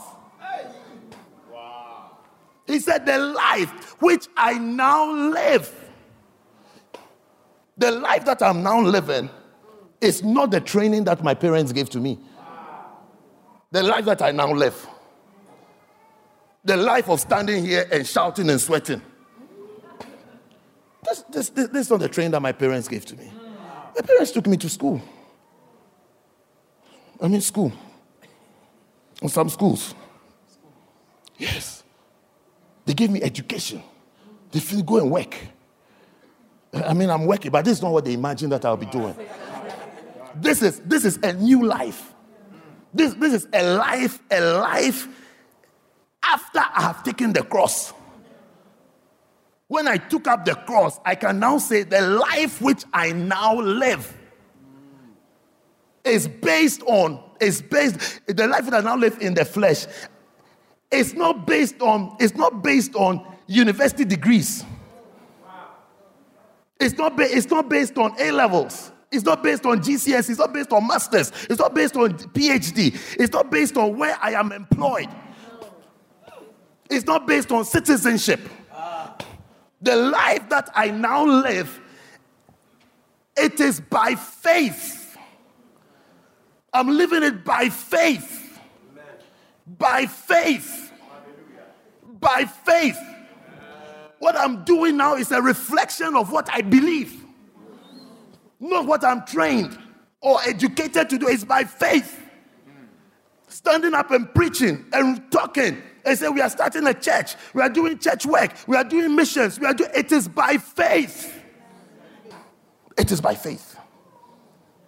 He said, The life which I now live, the life that I'm now living is not the training that my parents gave to me. The life that I now live, the life of standing here and shouting and sweating. This, this, this, this is not the training that my parents gave to me. My parents took me to school. I mean, school. In some schools. Yes. They gave me education. They feel go and work. I mean, I'm working, but this is not what they imagine that I'll be doing. This is this is a new life. This, this is a life, a life after I have taken the cross. When I took up the cross, I can now say the life which I now live is based on, is based, the life that I now live in the flesh. It's not based on, it's not based on university degrees. It's not, ba- it's not based on A levels. It's not based on GCSE. It's not based on masters. It's not based on PhD. It's not based on where I am employed. It's not based on citizenship. The life that I now live, it is by faith. I'm living it by faith. By faith. By faith. What I'm doing now is a reflection of what I believe, not what I'm trained or educated to do. It's by faith. Standing up and preaching and talking and say we are starting a church, we are doing church work, we are doing missions, we are doing it is by faith. It is by faith.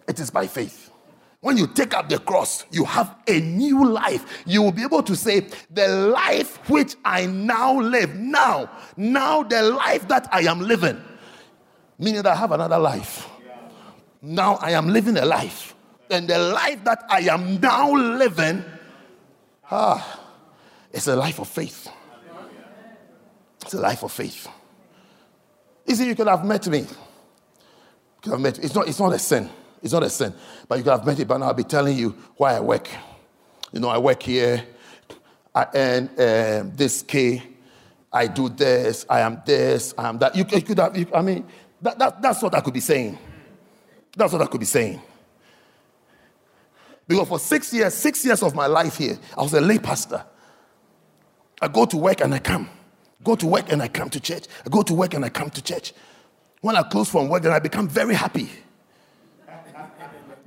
It is by faith. When you take up the cross, you have a new life. You will be able to say, The life which I now live, now, now the life that I am living, meaning that I have another life. Now I am living a life. And the life that I am now living, ah, it's a life of faith. It's a life of faith. You see, you could have met me. You could have met. me. It's not. It's not a sin. It's not a sin. But you could have met me. But now I'll be telling you why I work. You know, I work here. I earn um, this K. I do this. I am this. I am that. You, you could have. You, I mean, that, that, that's what I could be saying. That's what I could be saying. Because for six years, six years of my life here, I was a lay pastor. I go to work and I come. Go to work and I come to church. I go to work and I come to church. When I close from work, then I become very happy.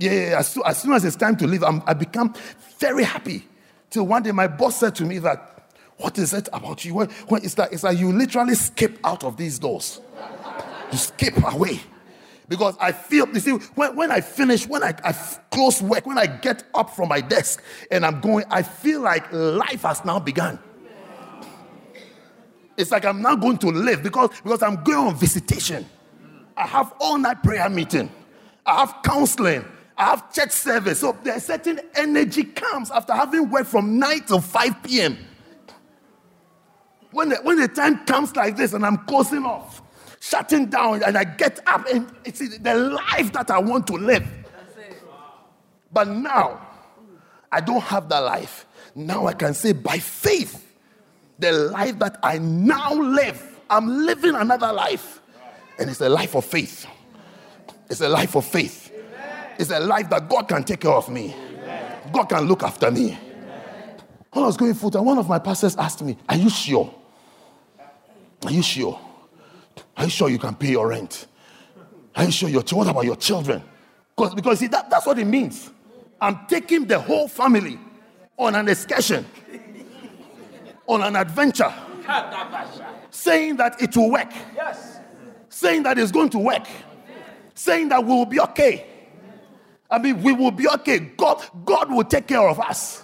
Yeah. As, soon, as, soon as it's time to leave, I'm, I become very happy. Till one day my boss said to me that, what is it about you? When, when it's, like, it's like you literally skip out of these doors. You skip away. Because I feel, you see, when, when I finish, when I close work, when I get up from my desk and I'm going, I feel like life has now begun. It's like I'm now going to live because, because I'm going on visitation. I have all night prayer meeting. I have counseling. I have church service. So there's certain energy comes after having worked from 9 to 5 p.m. When the, when the time comes like this and I'm closing off, shutting down, and I get up and it's the life that I want to live. But now, I don't have that life. Now I can say by faith, the life that I now live, I'm living another life. And it's a life of faith. It's a life of faith. It's a life that God can take care of me. God can look after me. When I was going full one of my pastors asked me, Are you sure? Are you sure? Are you sure you can pay your rent? Are you sure you're what about your children? Because, because see, that, that's what it means. I'm taking the whole family on an excursion, on an adventure, saying that it will work. Yes. Saying that it's going to work. Saying that we will be okay. I mean, we will be okay. God, God will take care of us.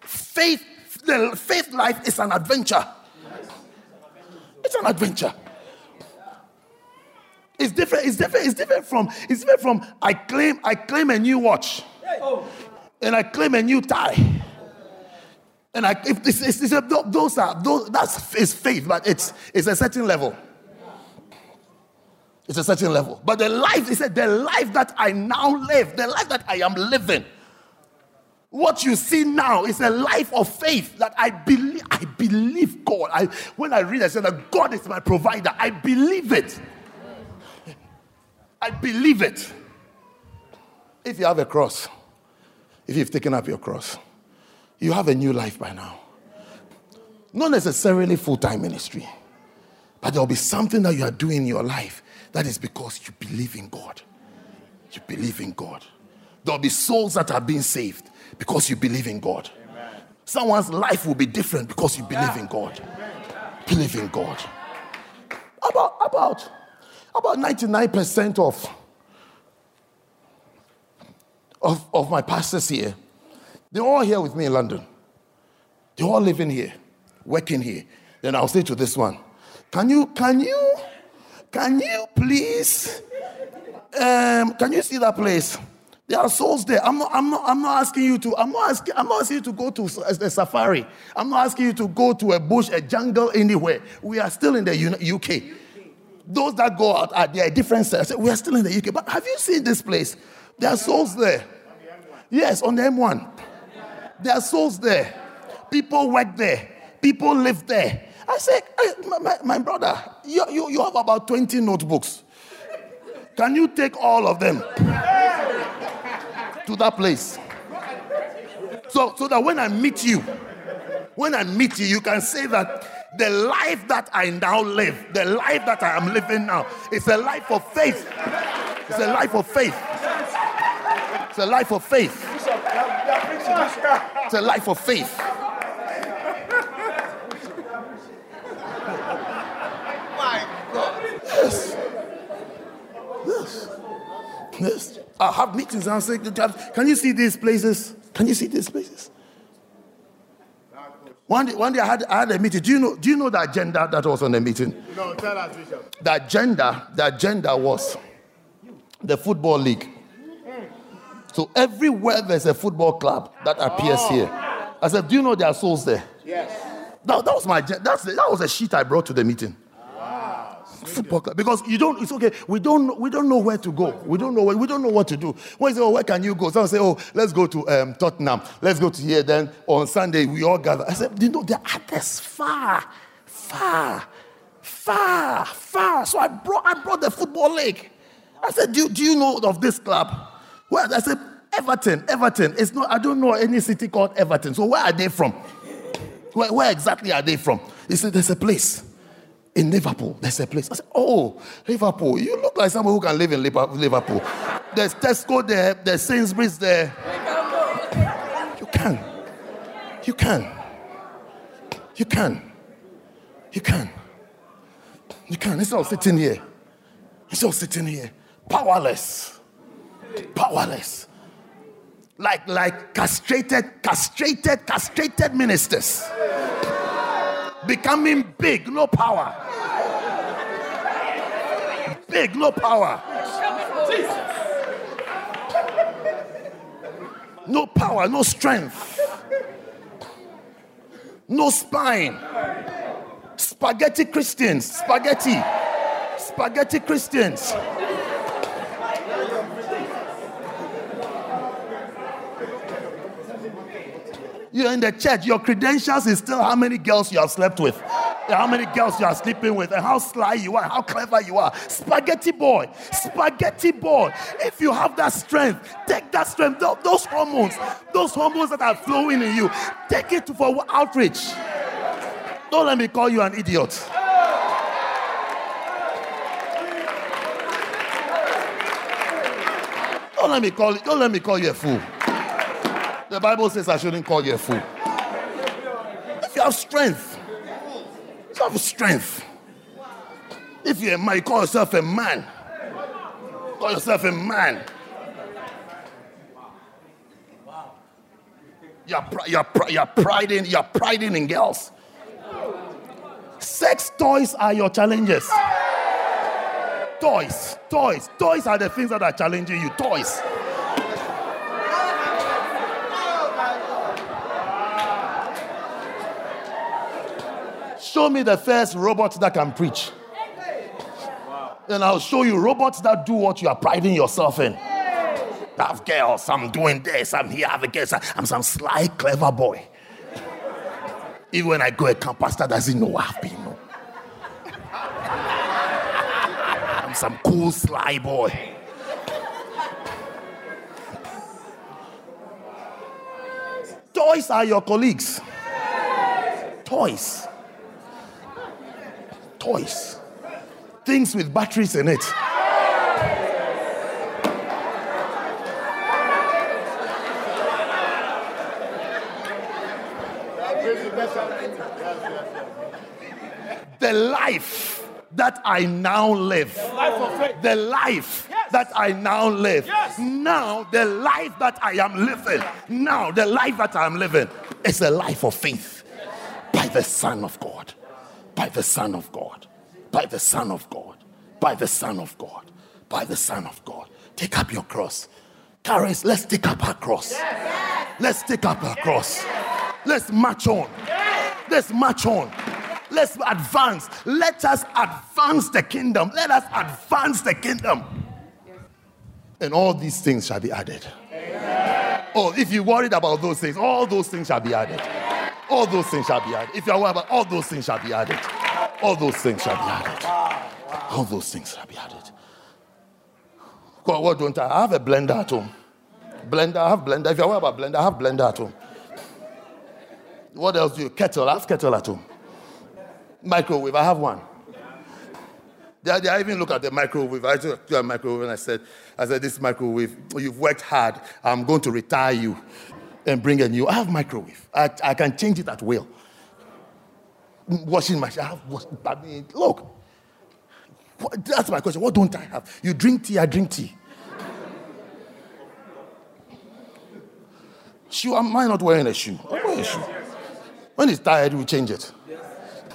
Faith, the faith life is an adventure. It's an adventure. It's different. It's different. It's different from. It's different from. I claim. I claim a new watch, and I claim a new tie. And I, if this, a, those are those, that's is faith, but it's it's a certain level. It's a certain level. But the life, he said, the life that I now live, the life that I am living, what you see now is a life of faith that I believe. I believe God. I when I read, I said that God is my provider. I believe it. I believe it. If you have a cross, if you've taken up your cross, you have a new life by now. Not necessarily full time ministry, but there'll be something that you are doing in your life that is because you believe in God. You believe in God. There'll be souls that are being saved because you believe in God. Amen. Someone's life will be different because you believe in God. Amen. Believe in God. About, about about 99% of, of, of my pastors here, they're all here with me in London. They're all living here, working here. Then I'll say to this one, can you, can you, can you please, um, can you see that place? There are souls there. I'm not, I'm not, I'm not asking you to, I'm not asking, I'm not asking you to go to a safari. I'm not asking you to go to a bush, a jungle, anywhere. We are still in the UK. Those that go out are there different sets. We are still in the UK, but have you seen this place? There are souls there. Yes, on the M1. There are souls there. People work there. People live there. I said, hey, my, my, brother, you, you, you have about 20 notebooks. Can you take all of them to that place? So, so that when I meet you, when I meet you, you can say that the life that I now live, the life that I am living now, is a life of faith. It's a life of faith. It's a life of faith. It's a life of faith. My God. Yes. Yes. Yes. I have meetings and I say, Can you see these places? Can you see these places? One day, one day I, had, I had a meeting. Do you, know, do you know the agenda that was on the meeting? No, tell us, Bishop. The agenda, the agenda was the football league. So everywhere there's a football club that appears oh. here. I said, Do you know there are souls there? Yes. That, that was my that's, that was a sheet I brought to the meeting football club because you don't. It's okay. We don't. We don't know where to go. We don't know. Where, we don't know what to do. When say, "Oh, where can you go?" Someone say, "Oh, let's go to um, Tottenham. Let's go to here." Then on Sunday we all gather. I said, "You know, there are others far, far, far, far." So I brought. I brought the football league. I said, "Do, do you know of this club?" Well, I said, "Everton. Everton. It's not. I don't know any city called Everton. So where are they from? Where, where exactly are they from?" He said, "There's a place." In Liverpool. There's a place. I said, Oh, Liverpool. You look like someone who can live in Liverpool. There's Tesco there, there's Sainsbury's there. You can. You can. You can. You can. You can. It's all sitting here. It's all sitting here. Powerless. Powerless. Like, like castrated, castrated, castrated ministers becoming big, no power. Big, no power. No power, no strength, no spine. Spaghetti Christians, spaghetti, spaghetti Christians. You're in the church, your credentials is still how many girls you have slept with, how many girls you are sleeping with, and how sly you are, how clever you are. Spaghetti boy, spaghetti boy. If you have that strength, take that strength, those hormones, those hormones that are flowing in you, take it for outreach. Don't let me call you an idiot. Don't let me call you, don't let me call you a fool. The Bible says I shouldn't call you a fool. If you have strength, have strength. If you're a man, you call yourself a man. Call yourself a man. You're, you're, you're, priding, you're priding in girls. Sex toys are your challenges. Toys, toys, toys are the things that are challenging you. Toys. Show me the first robot that can preach. And I'll show you robots that do what you are priding yourself in. I have girls, I'm doing this, I'm here, I have a girl, I'm some sly, clever boy. Even when I go a camp, pastor doesn't know I've been. No. I'm some cool, sly boy. Toys are your colleagues. Toys. Toys. Things with batteries in it. The life that I now live, the life that I now live, now the life that I am living, now the life that I am living is a life of faith by the Son of God, by the Son of God, by the Son of God, by the Son of God, by the Son of God. Take up your cross. Charis, let's take up our cross. Let's take up our cross. Let's march on. Let's march on. Let's advance. Let us advance the kingdom. Let us advance the kingdom. And all these things shall be added. Oh, if you're worried about those things, all those things shall be added. All those things shall be added. If you're aware about all those things shall be added. All those things shall be added. All those things shall be added. God, what don't I? I have a blender at home. Blender, I have blender. If you're aware about blender, I have blender at home. What else do you? Kettle, I have kettle at home. Microwave, I have one. They, I even look at the microwave. I took a microwave and I said, I said, this microwave, you've worked hard. I'm going to retire you and bring a new. I have microwave. I, I can change it at will. Washing machine. I have. I mean, look. What, that's my question. What don't I have? You drink tea, I drink tea. Shoe, am I not wearing a shoe? I'm wearing a shoe. When it's tired, we change it.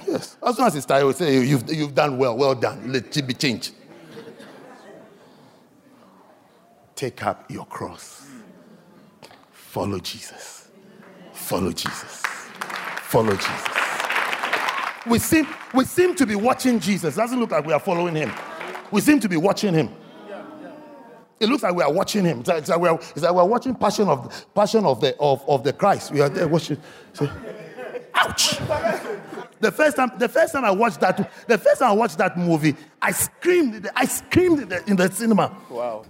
Yes. As soon as it's tired, we say, you've, you've done well, well done. Let it be changed. Take up your cross. Follow Jesus. Follow Jesus. Follow Jesus. We seem, we seem to be watching Jesus. It doesn't look like we are following him. We seem to be watching him. It looks like we are watching him. It's like, it's like, we, are, it's like we are watching Passion of Passion of the of, of the Christ. We are there watching. See? Ouch! The first time, the first time I watched that, the first time I watched that movie, I screamed. I screamed in the, in the cinema. Wow.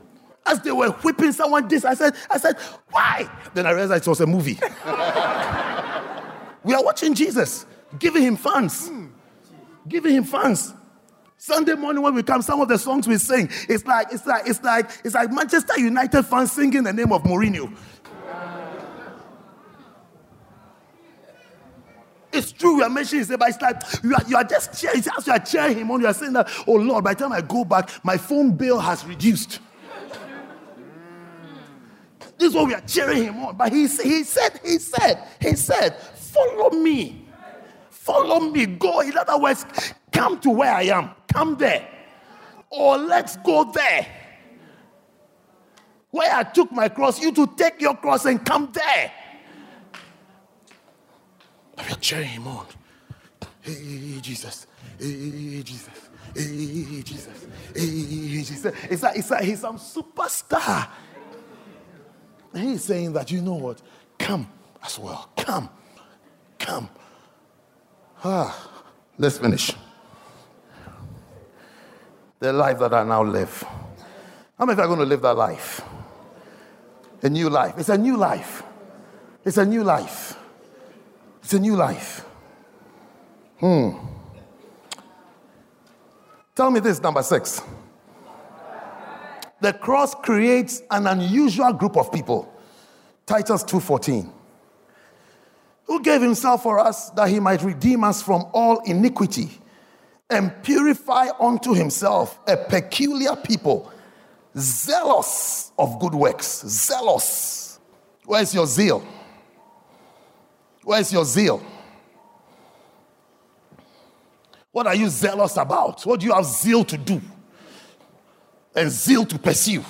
As they were whipping someone, this I said, I said, why? Then I realized it was a movie. we are watching Jesus, giving him fans, giving him fans. Sunday morning when we come, some of the songs we sing, it's like it's like it's like it's like Manchester United fans singing the name of Mourinho. It's true, we are mentioning it, but it's like you are, you are just cheering. As you are cheering him on, you are saying that, oh Lord, by the time I go back, my phone bill has reduced. This is what we are cheering him on. But he, he said, he said, he said, follow me. Follow me. Go. In other words, come to where I am. Come there. Or let's go there. Where I took my cross, you to take your cross and come there. But we are cheering him on. Hey, Jesus. Hey, Jesus. Hey, Jesus. Hey, Jesus. It's like, it's like he's some superstar. He's saying that, you know what? Come as well. Come. Come. Ah, let's finish. The life that I now live. How many are going to live that life? A new life. It's a new life. It's a new life. It's a new life. Hmm. Tell me this, number six. The cross creates an unusual group of people. Titus 2:14. Who gave himself for us that he might redeem us from all iniquity and purify unto himself a peculiar people, zealous of good works. Zealous. Where's your zeal? Where's your zeal? What are you zealous about? What do you have zeal to do? And zeal to pursue.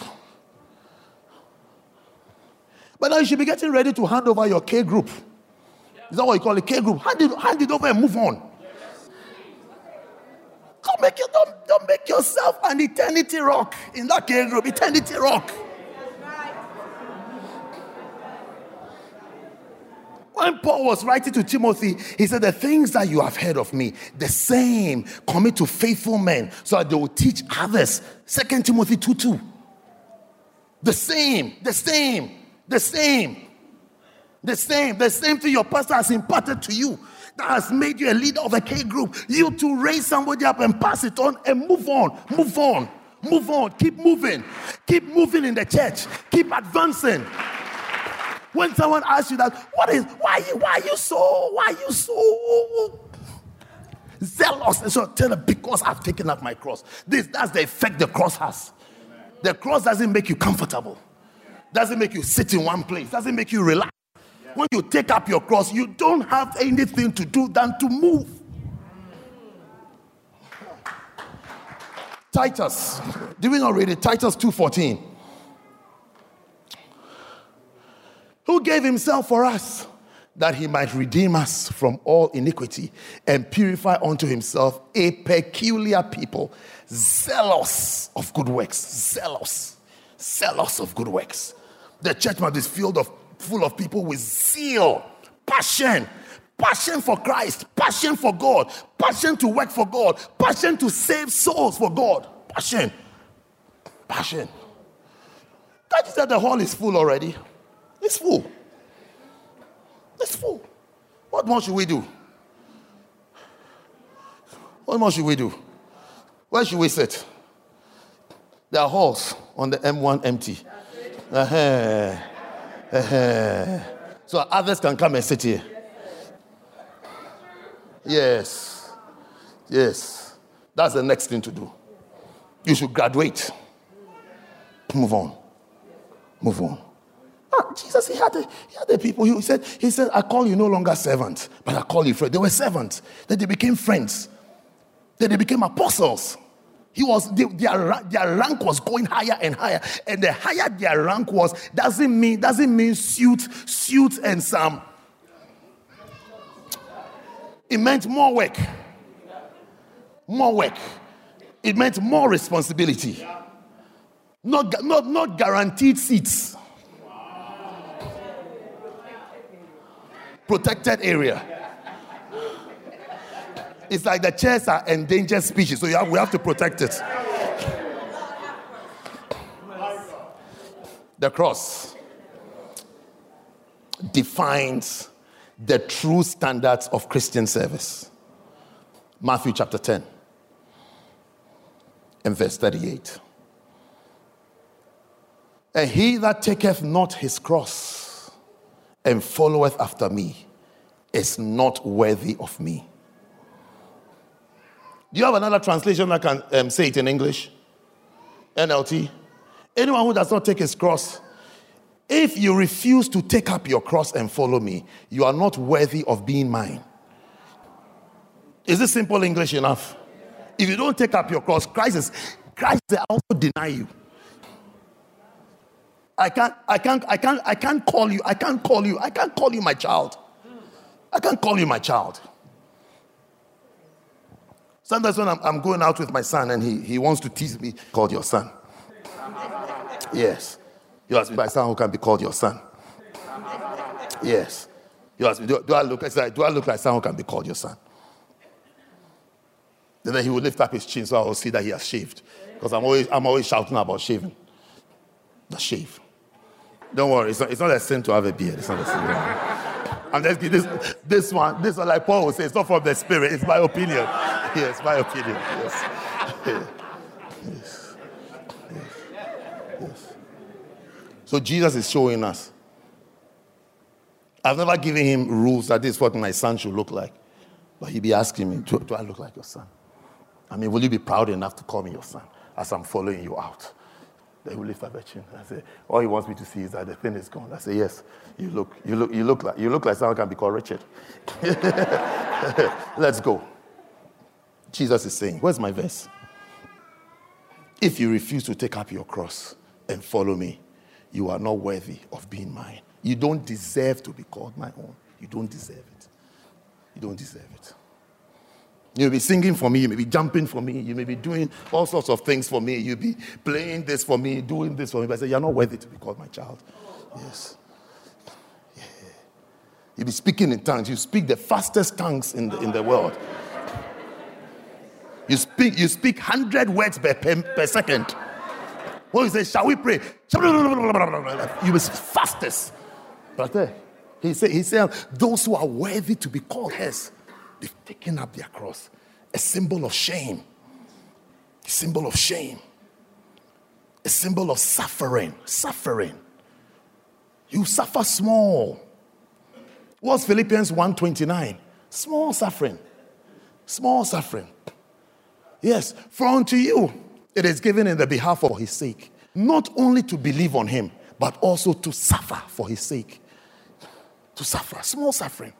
But now you should be getting ready to hand over your K group. Is that what you call a K group? Hand it, hand it over and move on. Don't make, don't, don't make yourself an eternity rock in that K group. Eternity rock. When Paul was writing to Timothy, he said, The things that you have heard of me, the same commit to faithful men so that they will teach others. Second Timothy 2 2. The same, the same, the same, the same, the same thing your pastor has imparted to you that has made you a leader of a K group. You to raise somebody up and pass it on and move on, move on, move on, keep moving, keep moving in the church, keep advancing. When someone asks you that, what is, why, you, why are you so, why are you so zealous? And so tell them, because I've taken up my cross. This, that's the effect the cross has. The cross doesn't make you comfortable. Doesn't make you sit in one place. Doesn't make you relax. When you take up your cross, you don't have anything to do than to move. Titus, did we not read it? Titus 2.14. who gave himself for us that he might redeem us from all iniquity and purify unto himself a peculiar people, zealous of good works. Zealous, zealous of good works. The church must be filled of, full of people with zeal, passion, passion for Christ, passion for God, passion to work for God, passion to save souls for God. Passion, passion. Can't you say the hall is full already? It's full. It's full. What more should we do? What more should we do? Where should we sit? There are halls on the M1 empty. Uh-huh. Uh-huh. So others can come and sit here. Yes. Yes. That's the next thing to do. You should graduate. Move on. Move on. Ah, Jesus, he had, the, he had the people. He said, he said, I call you no longer servants, but I call you friends. They were servants. Then they became friends. Then they became apostles. He was they, their, their rank was going higher and higher. And the higher their rank was, doesn't mean doesn't mean suit, suit and some. It meant more work. More work. It meant more responsibility. Not, not, not guaranteed seats. Protected area. It's like the chairs are endangered species, so have, we have to protect it. The cross defines the true standards of Christian service. Matthew chapter 10 and verse 38. And he that taketh not his cross and followeth after me is not worthy of me. Do you have another translation that can um, say it in English? NLT? Anyone who does not take his cross, if you refuse to take up your cross and follow me, you are not worthy of being mine. Is this simple English enough? If you don't take up your cross, Christ is Christ will also deny you. I can't, I can't, I can't, I can't call you, I can't call you, I can't call you my child. I can't call you my child. Sometimes when I'm, I'm going out with my son and he, he wants to tease me, called your son. Yes. You ask me, my son who can be called your son. Yes. You ask me, do, do I look like, do I look like someone who can be called your son? And then he will lift up his chin so I will see that he has shaved. Because I'm always, I'm always shouting about shaving. The shave. Don't worry, it's not, it's not a sin to have a beard. It's not a sin. I'm just this this one, this one, like Paul would say, it's not from the spirit, it's my opinion. [LAUGHS] Yes, my opinion. Yes. [LAUGHS] Yes. yes. yes. So Jesus is showing us. I've never given him rules that this is what my son should look like. But he'd be asking me, do, do I look like your son? I mean, will you be proud enough to call me your son as I'm following you out? They will lift up a chin. I say, all he wants me to see is that the thing is gone. I say, yes, you look, you look, you look like you look like someone can be called Richard. [LAUGHS] Let's go. Jesus is saying, where's my verse? If you refuse to take up your cross and follow me, you are not worthy of being mine. You don't deserve to be called my own. You don't deserve it. You don't deserve it. You may be singing for me, you may be jumping for me, you may be doing all sorts of things for me, you'll be playing this for me, doing this for me, but I say, You're not worthy to be called my child. Yes. Yeah. You'll be speaking in tongues. You speak the fastest tongues in the, in the world. You speak, you speak 100 words per, per, per second. When you say, Shall we pray? You be fastest. But he said, he said, Those who are worthy to be called his, they've taken up their cross. A symbol of shame. A symbol of shame. A symbol of suffering. Suffering. You suffer small. What's Philippians 1:29? Small suffering. Small suffering. Yes, for unto you it is given in the behalf of his sake, not only to believe on him, but also to suffer for his sake. To suffer, small suffering.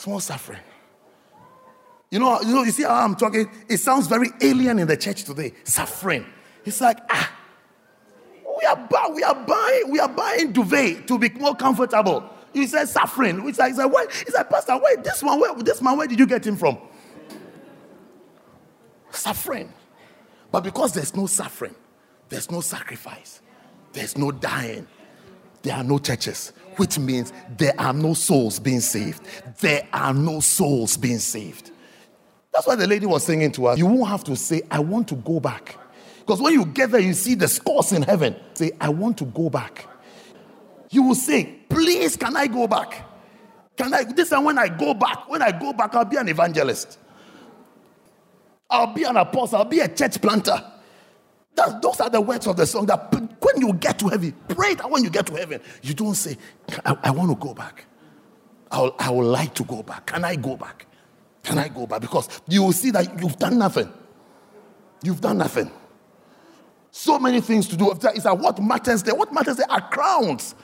Small suffering. You know, you know, you see how I'm talking? It sounds very alien in the church today. Suffering. It's like, ah, we are, buy, we are buying, we are buying duvet to be more comfortable. You said suffering. It's like, like, wait, it's like, Pastor, wait, this one, where, this man, where did you get him from? Suffering. But because there's no suffering, there's no sacrifice, there's no dying, there are no churches, which means there are no souls being saved. There are no souls being saved. That's why the lady was singing to us. You won't have to say, I want to go back. Because when you get there, you see the scores in heaven. Say, I want to go back. You will say, Please, can I go back? Can I? This time when I go back, when I go back, I'll be an evangelist. I'll be an apostle. I'll be a church planter. That, those are the words of the song that when you get to heaven, pray that when you get to heaven, you don't say, I, I want to go back. I'll, I would like to go back. Can I go back? Can I go back? Because you will see that you've done nothing. You've done nothing. So many things to do. It's like what matters there? What matters there are crowns.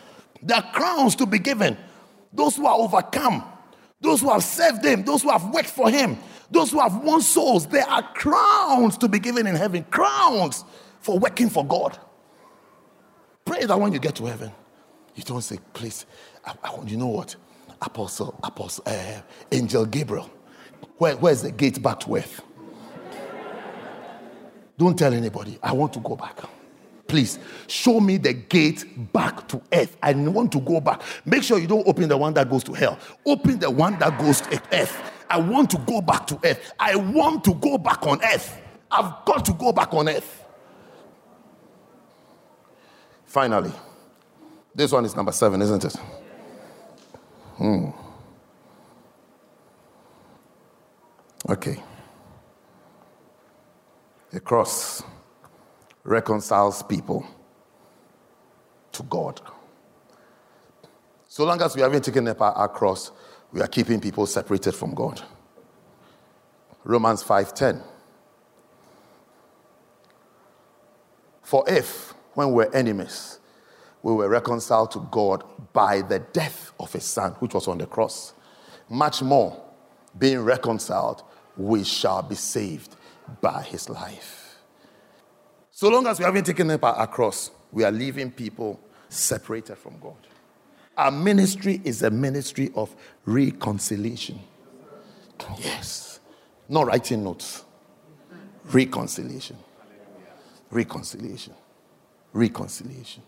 There are crowns to be given. Those who are overcome, those who have served Him, those who have worked for Him, those who have won souls, there are crowns to be given in heaven. Crowns for working for God. Pray that when you get to heaven, you don't say, please, I, I, you know what? Apostle, Apostle, uh, Angel Gabriel, where, where's the gate back to earth? don't tell anybody. I want to go back. Please show me the gate back to earth. I want to go back. Make sure you don't open the one that goes to hell. Open the one that goes to earth. I want to go back to earth. I want to go back on earth. I've got to go back on earth. Finally, this one is number seven, isn't it? Hmm. Okay. The cross reconciles people to God. So long as we haven't taken up our, cross, we are keeping people separated from God. Romans 5:10. For if, when we were enemies, we were reconciled to God by the death of his son, which was on the cross, much more, being reconciled, we shall be saved by his life. So long as we haven't taken up our cross, we are leaving people separated from God. Our ministry is a ministry of reconciliation. Yes. Not writing notes. Reconciliation. Reconciliation. Reconciliation.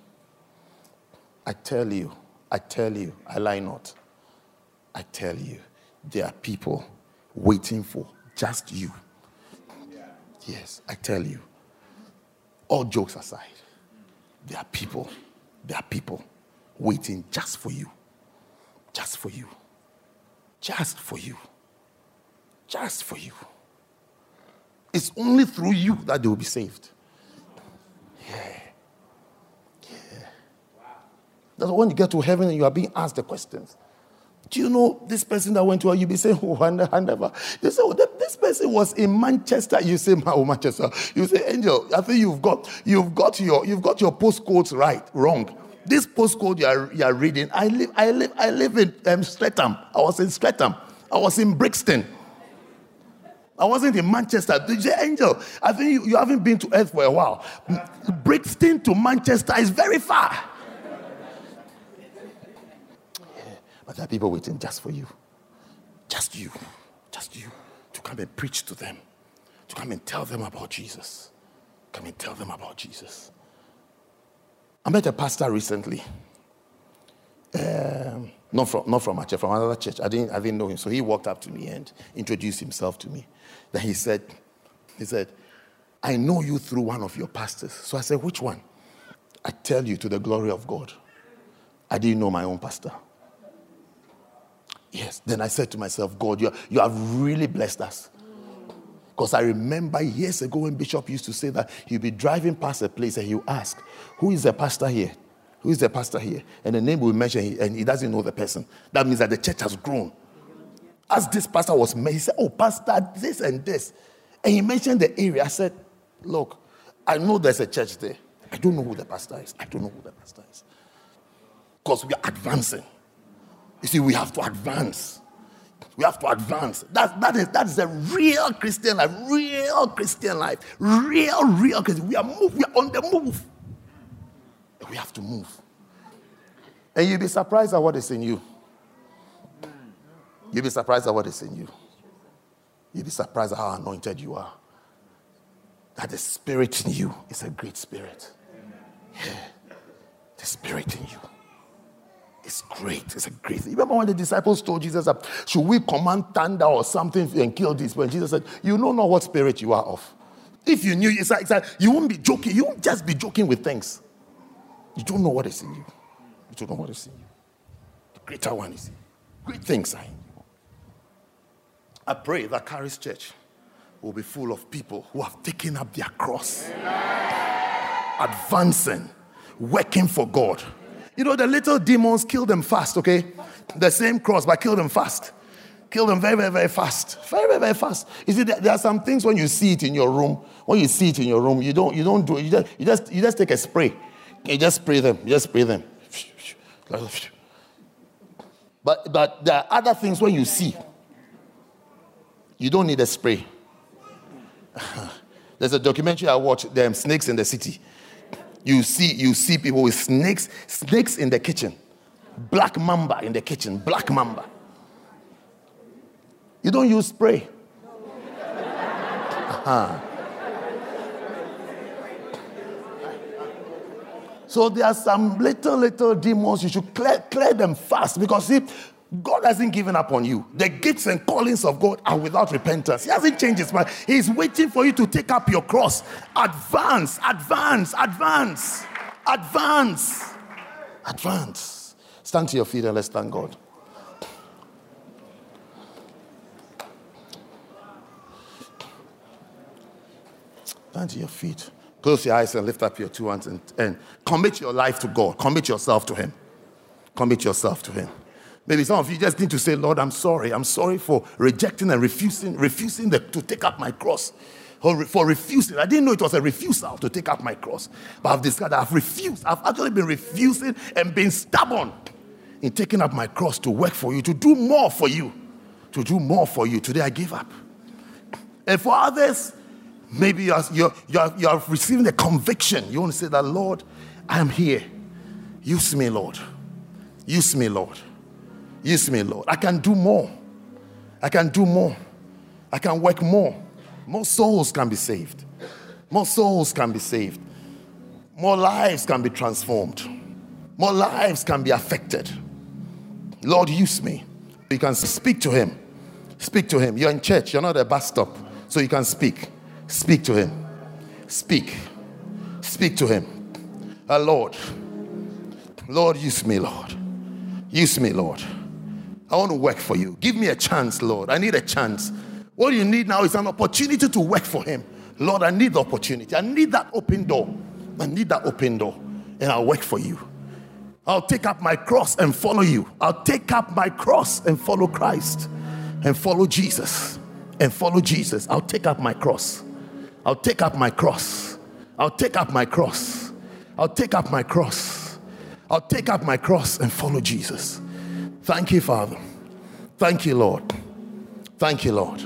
I tell you, I tell you, I lie not. I tell you, there are people waiting for just you. Yes, I tell you. All jokes aside, there are people, there are people waiting just for you. Just for you. Just for you. Just for you. It's only through you that they will be saved. Yeah. Yeah. When you get to heaven and you are being asked the questions. Do you know this person that went to you be saying, Oh, I never. You say, Oh, this person was in Manchester. You say, Oh, Manchester. You say, Angel, I think you've got you've got your you've got your postcodes right, wrong. This postcode you are, you are reading, I live, I live, I live in um, Streatham. I was in Streatham. I was in Brixton. I wasn't in Manchester. Did you Angel, I think you, you haven't been to Earth for a while. Brixton to Manchester is very far. Yeah, but there are people waiting just for you. Just you. Just you. To come and preach to them. To come and tell them about Jesus. Come and tell them about Jesus. I met a pastor recently. Um, not from not from church, from another church. I didn't I didn't know him. So he walked up to me and introduced himself to me. Then he said, he said, I know you through one of your pastors. So I said, which one? I tell you to the glory of God. I didn't know my own pastor. Yes. Then I said to myself, God, you, you have really blessed us. Because I remember years ago when Bishop used to say that he'd be driving past a place and he'll ask, Who is the pastor here? Who is the pastor here? And the name will mention, and he doesn't know the person. That means that the church has grown. As this pastor was made, he said, Oh, pastor, this and this. And he mentioned the area. I said, Look, I know there's a church there. I don't know who the pastor is. I don't know who the pastor is. Because we are advancing. You see, we have to advance. We have to advance. That, that, is, that is a real Christian life, real Christian life, real, real Christian. We are, move, we are on the move. We have to move. And you'll be surprised at what is in you. You'll be surprised at what is in you. You'll be surprised at how anointed you are. That the spirit in you is a great spirit. Yeah. The spirit in you is great. It's a great thing. Remember when the disciples told Jesus that should we command thunder or something and kill this? When Jesus said, You know what spirit you are of. If you knew, it's like, it's like you won't be joking. You won't just be joking with things. You don't know what is in you. You don't know what is in you. The greater one is in you. Great things are in you. I pray that Charis Church will be full of people who have taken up their cross, advancing, working for God. You know, the little demons kill them fast, okay? The same cross, but kill them fast. Kill them very, very, very fast. Very, very, very fast. You see, there, are some things when you see it in your room, when you see it in your room, you don't, you don't do it. You just, you just, you just take a spray. You just spray them. You just spray them. But, but there are other things when you see, you don't need a spray. [LAUGHS] There's a documentary I watched, them snakes in the city. You see, you see people with snakes, snakes in the kitchen. Black mamba in the kitchen, black mamba. You don't use spray. [LAUGHS] Uh-huh. So there are some little, little demons. You should clear, clear them fast because see, God hasn't given up on you. The gifts and callings of God are without repentance. He hasn't changed his mind. He's waiting for you to take up your cross. Advance, advance, advance, advance, advance. Stand to your feet and let's thank God. Stand to your feet. Close your eyes and lift up your two hands and, and commit your life to God. Commit yourself to Him. Commit yourself to Him. Maybe some of you just need to say, Lord, I'm sorry. I'm sorry for rejecting and refusing, refusing the, to take up my cross. Or for refusing. I didn't know it was a refusal to take up my cross. But I've discovered I've refused. I've actually been refusing and been stubborn in taking up my cross to work for you, to do more for you. To do more for you. Today I give up. And for others, maybe you're, you're, you're, you're receiving a conviction. You want to say that, Lord, I am here. Use me, Lord. Use me, Lord. Use me, Lord. I can do more. I can do more. I can work more. More souls can be saved. More souls can be saved. More lives can be transformed. More lives can be affected. Lord, use me. You can speak to Him. Speak to Him. You're in church, you're not a bus stop, so you can speak. Speak to Him. Speak. Speak to Him. Uh, Lord, Lord, use me, Lord. Use me, Lord. I want to work for you. Give me a chance, Lord. I need a chance. What you need now is an opportunity to work for Him. Lord, I need the opportunity. I need that open door. I need that open door. And I'll work for you. I'll take up my cross and follow you. I'll take up my cross and follow Christ and follow Jesus and follow Jesus. I'll take up my cross. I'll take up my cross. I'll take up my cross. I'll take up my cross. I'll take up my cross and follow Jesus. Thank you, Father. Thank you, Lord. Thank you, Lord.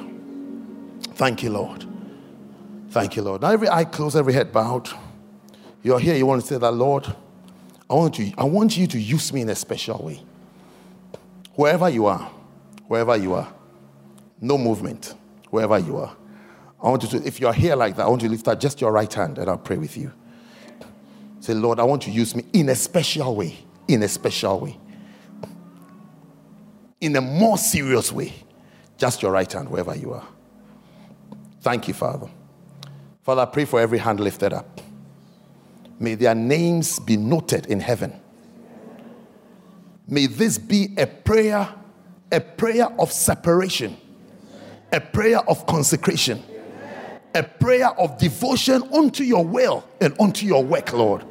Thank you, Lord. Thank you, Lord. Now, every eye closed, every head bowed. You're here, you want to say that, Lord, I want, you, I want you to use me in a special way. Wherever you are, wherever you are, no movement, wherever you are. I want you to, if you're here like that, I want you to lift up just your right hand and I'll pray with you. Say, Lord, I want you to use me in a special way, in a special way, in a more serious way. Just your right hand, wherever you are. Thank you, Father. Father, I pray for every hand lifted up. May their names be noted in heaven. May this be a prayer, a prayer of separation, a prayer of consecration a prayer of devotion unto your will and unto your work, Lord.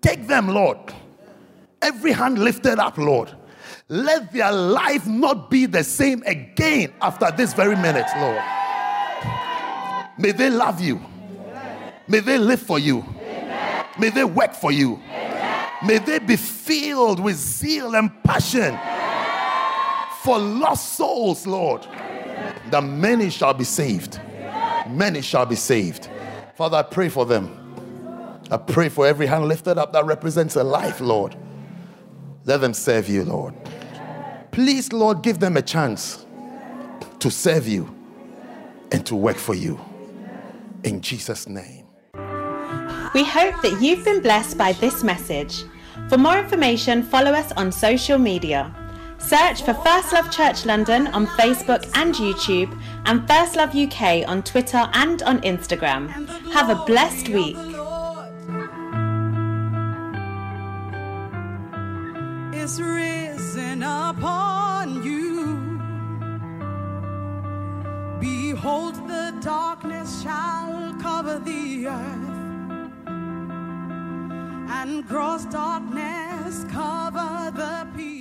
Take them, Lord. Every hand lifted up, Lord. Let their life not be the same again after this very minute, Lord. May they love you. May they live for you. May they work for you. May they be filled with zeal and passion for lost souls, Lord. The many shall be saved many shall be saved. Father, I pray for them. I pray for every hand lifted up that represents a life, Lord. Let them serve you, Lord. Please, Lord, give them a chance to serve you and to work for you. In Jesus' name. We hope that you've been blessed by this message. For more information, follow us on social media. Search for First Love Church London on Facebook and YouTube and First Love UK on Twitter and on Instagram. Have a blessed week. Is Behold, the darkness shall cover the earth, and gross darkness cover the people.